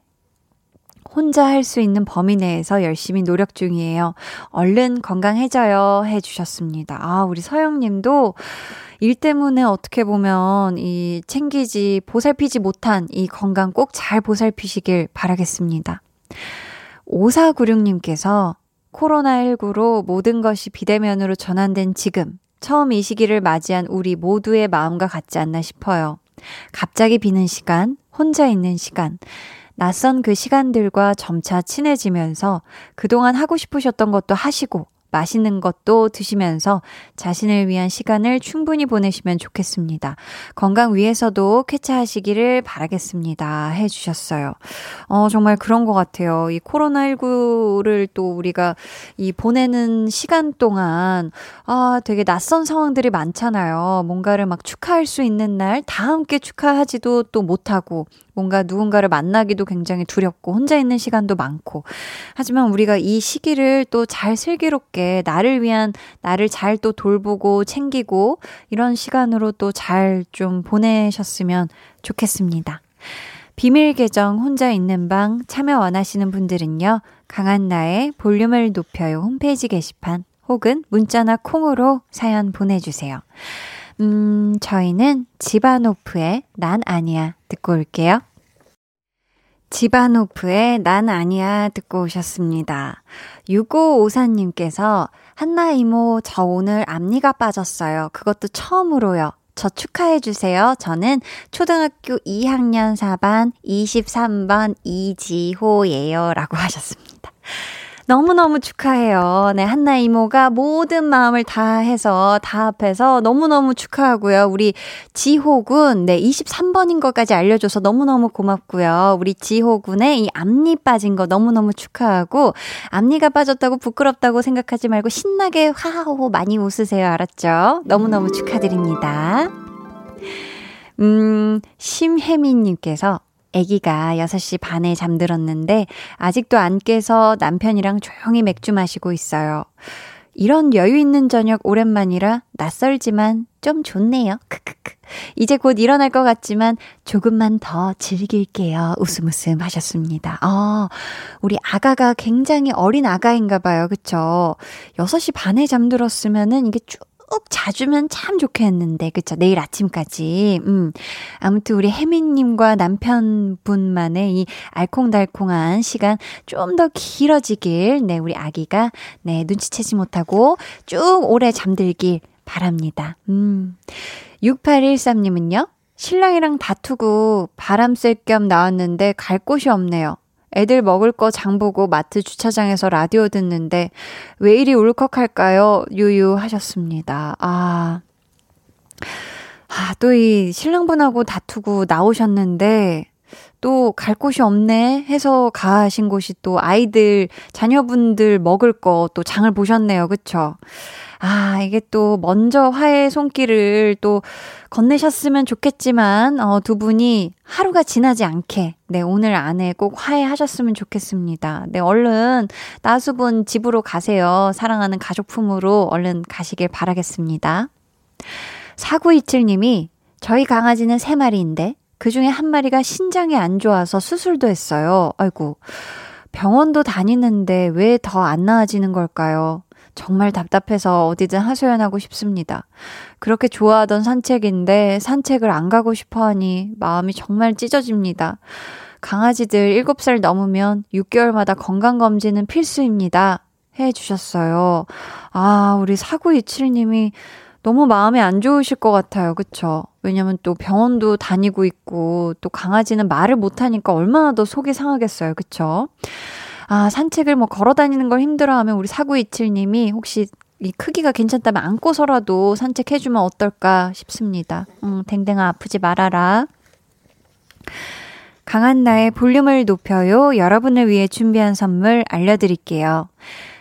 S1: 혼자 할 수 있는 범위 내에서 열심히 노력 중이에요. 얼른 건강해져요. 해주셨습니다. 아, 우리 서영 님도 일 때문에 어떻게 보면 이 챙기지, 보살피지 못한 이 건강 꼭 잘 보살피시길 바라겠습니다. 5496님께서 코로나19로 모든 것이 비대면으로 전환된 지금, 처음 이 시기를 맞이한 우리 모두의 마음과 같지 않나 싶어요. 갑자기 비는 시간, 혼자 있는 시간, 낯선 그 시간들과 점차 친해지면서 그동안 하고 싶으셨던 것도 하시고 맛있는 것도 드시면서 자신을 위한 시간을 충분히 보내시면 좋겠습니다. 건강 위해서도 쾌차하시기를 바라겠습니다. 해주셨어요. 어, 정말 그런 것 같아요. 이 코로나19를 또 우리가 이 보내는 시간 동안, 아, 되게 낯선 상황들이 많잖아요. 뭔가를 막 축하할 수 있는 날, 다 함께 축하하지도 또 못하고, 뭔가 누군가를 만나기도 굉장히 두렵고 혼자 있는 시간도 많고 하지만 우리가 이 시기를 또 잘 슬기롭게 나를 위한 나를 잘 또 돌보고 챙기고 이런 시간으로 또 잘 좀 보내셨으면 좋겠습니다. 비밀 계정 혼자 있는 방 참여 원하시는 분들은요. 강한 나의 볼륨을 높여요 홈페이지 게시판 혹은 문자나 콩으로 사연 보내주세요. 음, 저희는 지바노프의 난 아니야 듣고 올게요. 지바노프의 난 아니야 듣고 오셨습니다. 6554님께서 한나 이모 저 오늘 앞니가 빠졌어요. 그것도 처음으로요. 저 축하해주세요. 저는 초등학교 2학년 4반 23번 이지호예요. 라고 하셨습니다. 너무너무 축하해요. 네, 한나 이모가 모든 마음을 다 해서 다 합해서 너무너무 축하하고요. 우리 지호군, 네, 23번인 것까지 알려줘서 너무너무 고맙고요. 우리 지호군의 이 앞니 빠진 거 너무너무 축하하고, 앞니가 빠졌다고 부끄럽다고 생각하지 말고 신나게 화하호 많이 웃으세요. 알았죠? 너무너무 축하드립니다. 음, 심혜민님께서 아기가 6시 반에 잠들었는데 아직도 안 깨서 남편이랑 조용히 맥주 마시고 있어요. 이런 여유 있는 저녁 오랜만이라 낯설지만 좀 좋네요. 크크크. 이제 곧 일어날 것 같지만 조금만 더 즐길게요. 웃음 웃음 하셨습니다. 아, 우리 아가가 굉장히 어린 아가인가 봐요. 그쵸? 6시 반에 잠들었으면은 이게 쭉 꼭 자주면 참 좋겠는데, 그쵸? 내일 아침까지. 음. 아무튼 우리 혜민님과 남편분만의 이 알콩달콩한 시간 좀 더 길어지길, 네, 우리 아기가, 네, 눈치채지 못하고 쭉 오래 잠들길 바랍니다. 음. 6813님은요? 신랑이랑 다투고 바람 쐴 겸 나왔는데 갈 곳이 없네요. 애들 먹을 거 장보고 마트 주차장에서 라디오 듣는데 왜 이리 울컥할까요? 유유 하셨습니다. 아. 아, 또 이 신랑분하고 다투고 나오셨는데 또 갈 곳이 없네 해서 가신 곳이 또 아이들, 자녀분들 먹을 거 또 장을 보셨네요. 그쵸? 아, 이게 또 먼저 화해 손길을 또 건네셨으면 좋겠지만, 어, 두 분이 하루가 지나지 않게, 네, 오늘 안에 꼭 화해하셨으면 좋겠습니다. 네, 얼른 나수분 집으로 가세요. 사랑하는 가족품으로 얼른 가시길 바라겠습니다. 4927님이 저희 강아지는 세 마리인데, 그 중에 한 마리가 신장이 안 좋아서 수술도 했어요. 아이고. 병원도 다니는데 왜 더 안 나아지는 걸까요? 정말 답답해서 어디든 하소연하고 싶습니다. 그렇게 좋아하던 산책인데 산책을 안 가고 싶어 하니 마음이 정말 찢어집니다. 강아지들 7살 넘으면 6개월마다 건강검진은 필수입니다. 해 주셨어요. 아, 우리 4927님이 너무 마음이 안 좋으실 것 같아요. 그쵸? 왜냐면 또 병원도 다니고 있고, 또 강아지는 말을 못하니까 얼마나 더 속이 상하겠어요. 그쵸? 아, 산책을 뭐 걸어 다니는 걸 힘들어 하면 우리 4927님이 혹시 이 크기가 괜찮다면 안고서라도 산책해주면 어떨까 싶습니다. 음, 댕댕아 아프지 말아라. 강한 나의 볼륨을 높여요. 여러분을 위해 준비한 선물 알려드릴게요.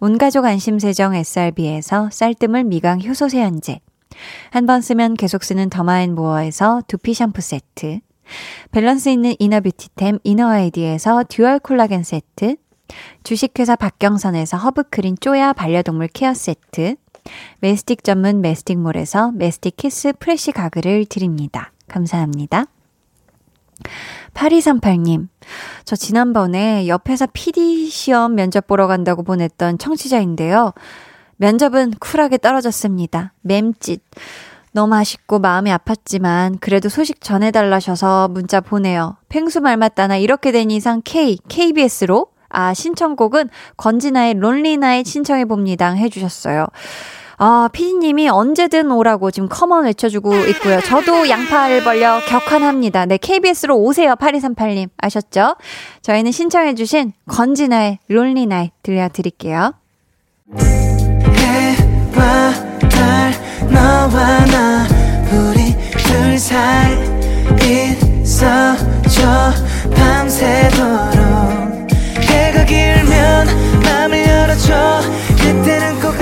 S1: 온가족 안심세정 SRB에서 쌀뜨물 미강 효소 세안제, 한 번 쓰면 계속 쓰는 더마앤모어에서 두피 샴푸 세트, 밸런스 있는 inner beauty템 이너 아이디에서 듀얼 콜라겐 세트, 주식회사 박경선에서 허브크린 쪼야 반려동물 케어 세트, 메스틱 전문 메스틱몰에서 메스틱 키스 프레쉬 가글을 드립니다. 감사합니다. 8238님, 저 지난번에 옆에서 PD 시험 면접 보러 간다고 보냈던 청취자인데요. 면접은 쿨하게 떨어졌습니다. 맴찢. 너무 아쉽고 마음이 아팠지만 그래도 소식 전해달라셔서 문자 보내요. 펭수 말마따나 이렇게 된 이상 K, KBS로 아, 신청곡은 권진아의 Lonely Night 신청해봅니다. 해주셨어요. 아, 피디님이 언제든 오라고 지금 come on 외쳐주고 있고요. 저도 양팔 벌려 격환합니다. 네, KBS로 오세요. 8238님. 아셨죠? 저희는 신청해주신 건진아의 론리나잇 들려드릴게요. 해와 달, 너와 나, 우리 둘 사이 있어줘, 밤새도록. 해가 길면 맘을 열어줘 그때는 꼭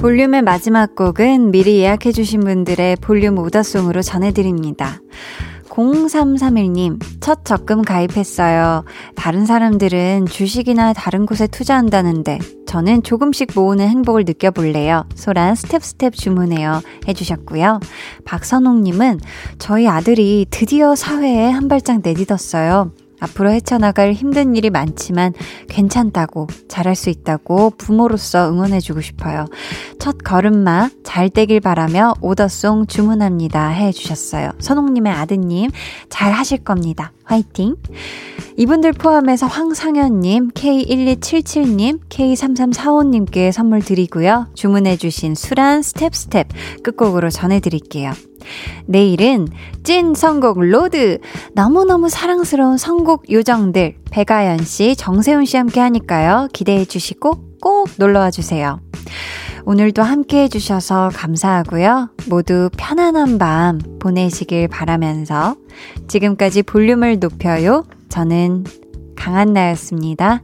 S1: 볼륨의 마지막 곡은 미리 예약해주신 분들의 볼륨 오더송으로 전해드립니다. 0331님, 첫 적금 가입했어요. 다른 사람들은 주식이나 다른 곳에 투자한다는데, 저는 조금씩 모으는 행복을 느껴볼래요. 소란 Step Step 주문해요. 해주셨고요. 박선홍님은 저희 아들이 드디어 사회에 한 발짝 내딛었어요. 앞으로 헤쳐나갈 힘든 일이 많지만 괜찮다고, 잘할 수 있다고 부모로서 응원해주고 싶어요. 첫 걸음마 잘 되길 바라며 오더송 주문합니다. 해주셨어요. 선홍님의 아드님, 잘 하실 겁니다. 화이팅! 이분들 포함해서 황상현님, K1277님, K3345님께 선물 드리고요. 주문해주신 소란 Step Step 끝곡으로 전해드릴게요. 내일은 찐 선곡 로드! 너무너무 사랑스러운 선곡 요정들, 배가연 씨, 정세훈 씨 함께 하니까요. 기대해 주시고 꼭 놀러와 주세요. 오늘도 함께 해주셔서 감사하고요. 모두 편안한 밤 보내시길 바라면서 지금까지 볼륨을 높여요. 저는 강한나였습니다.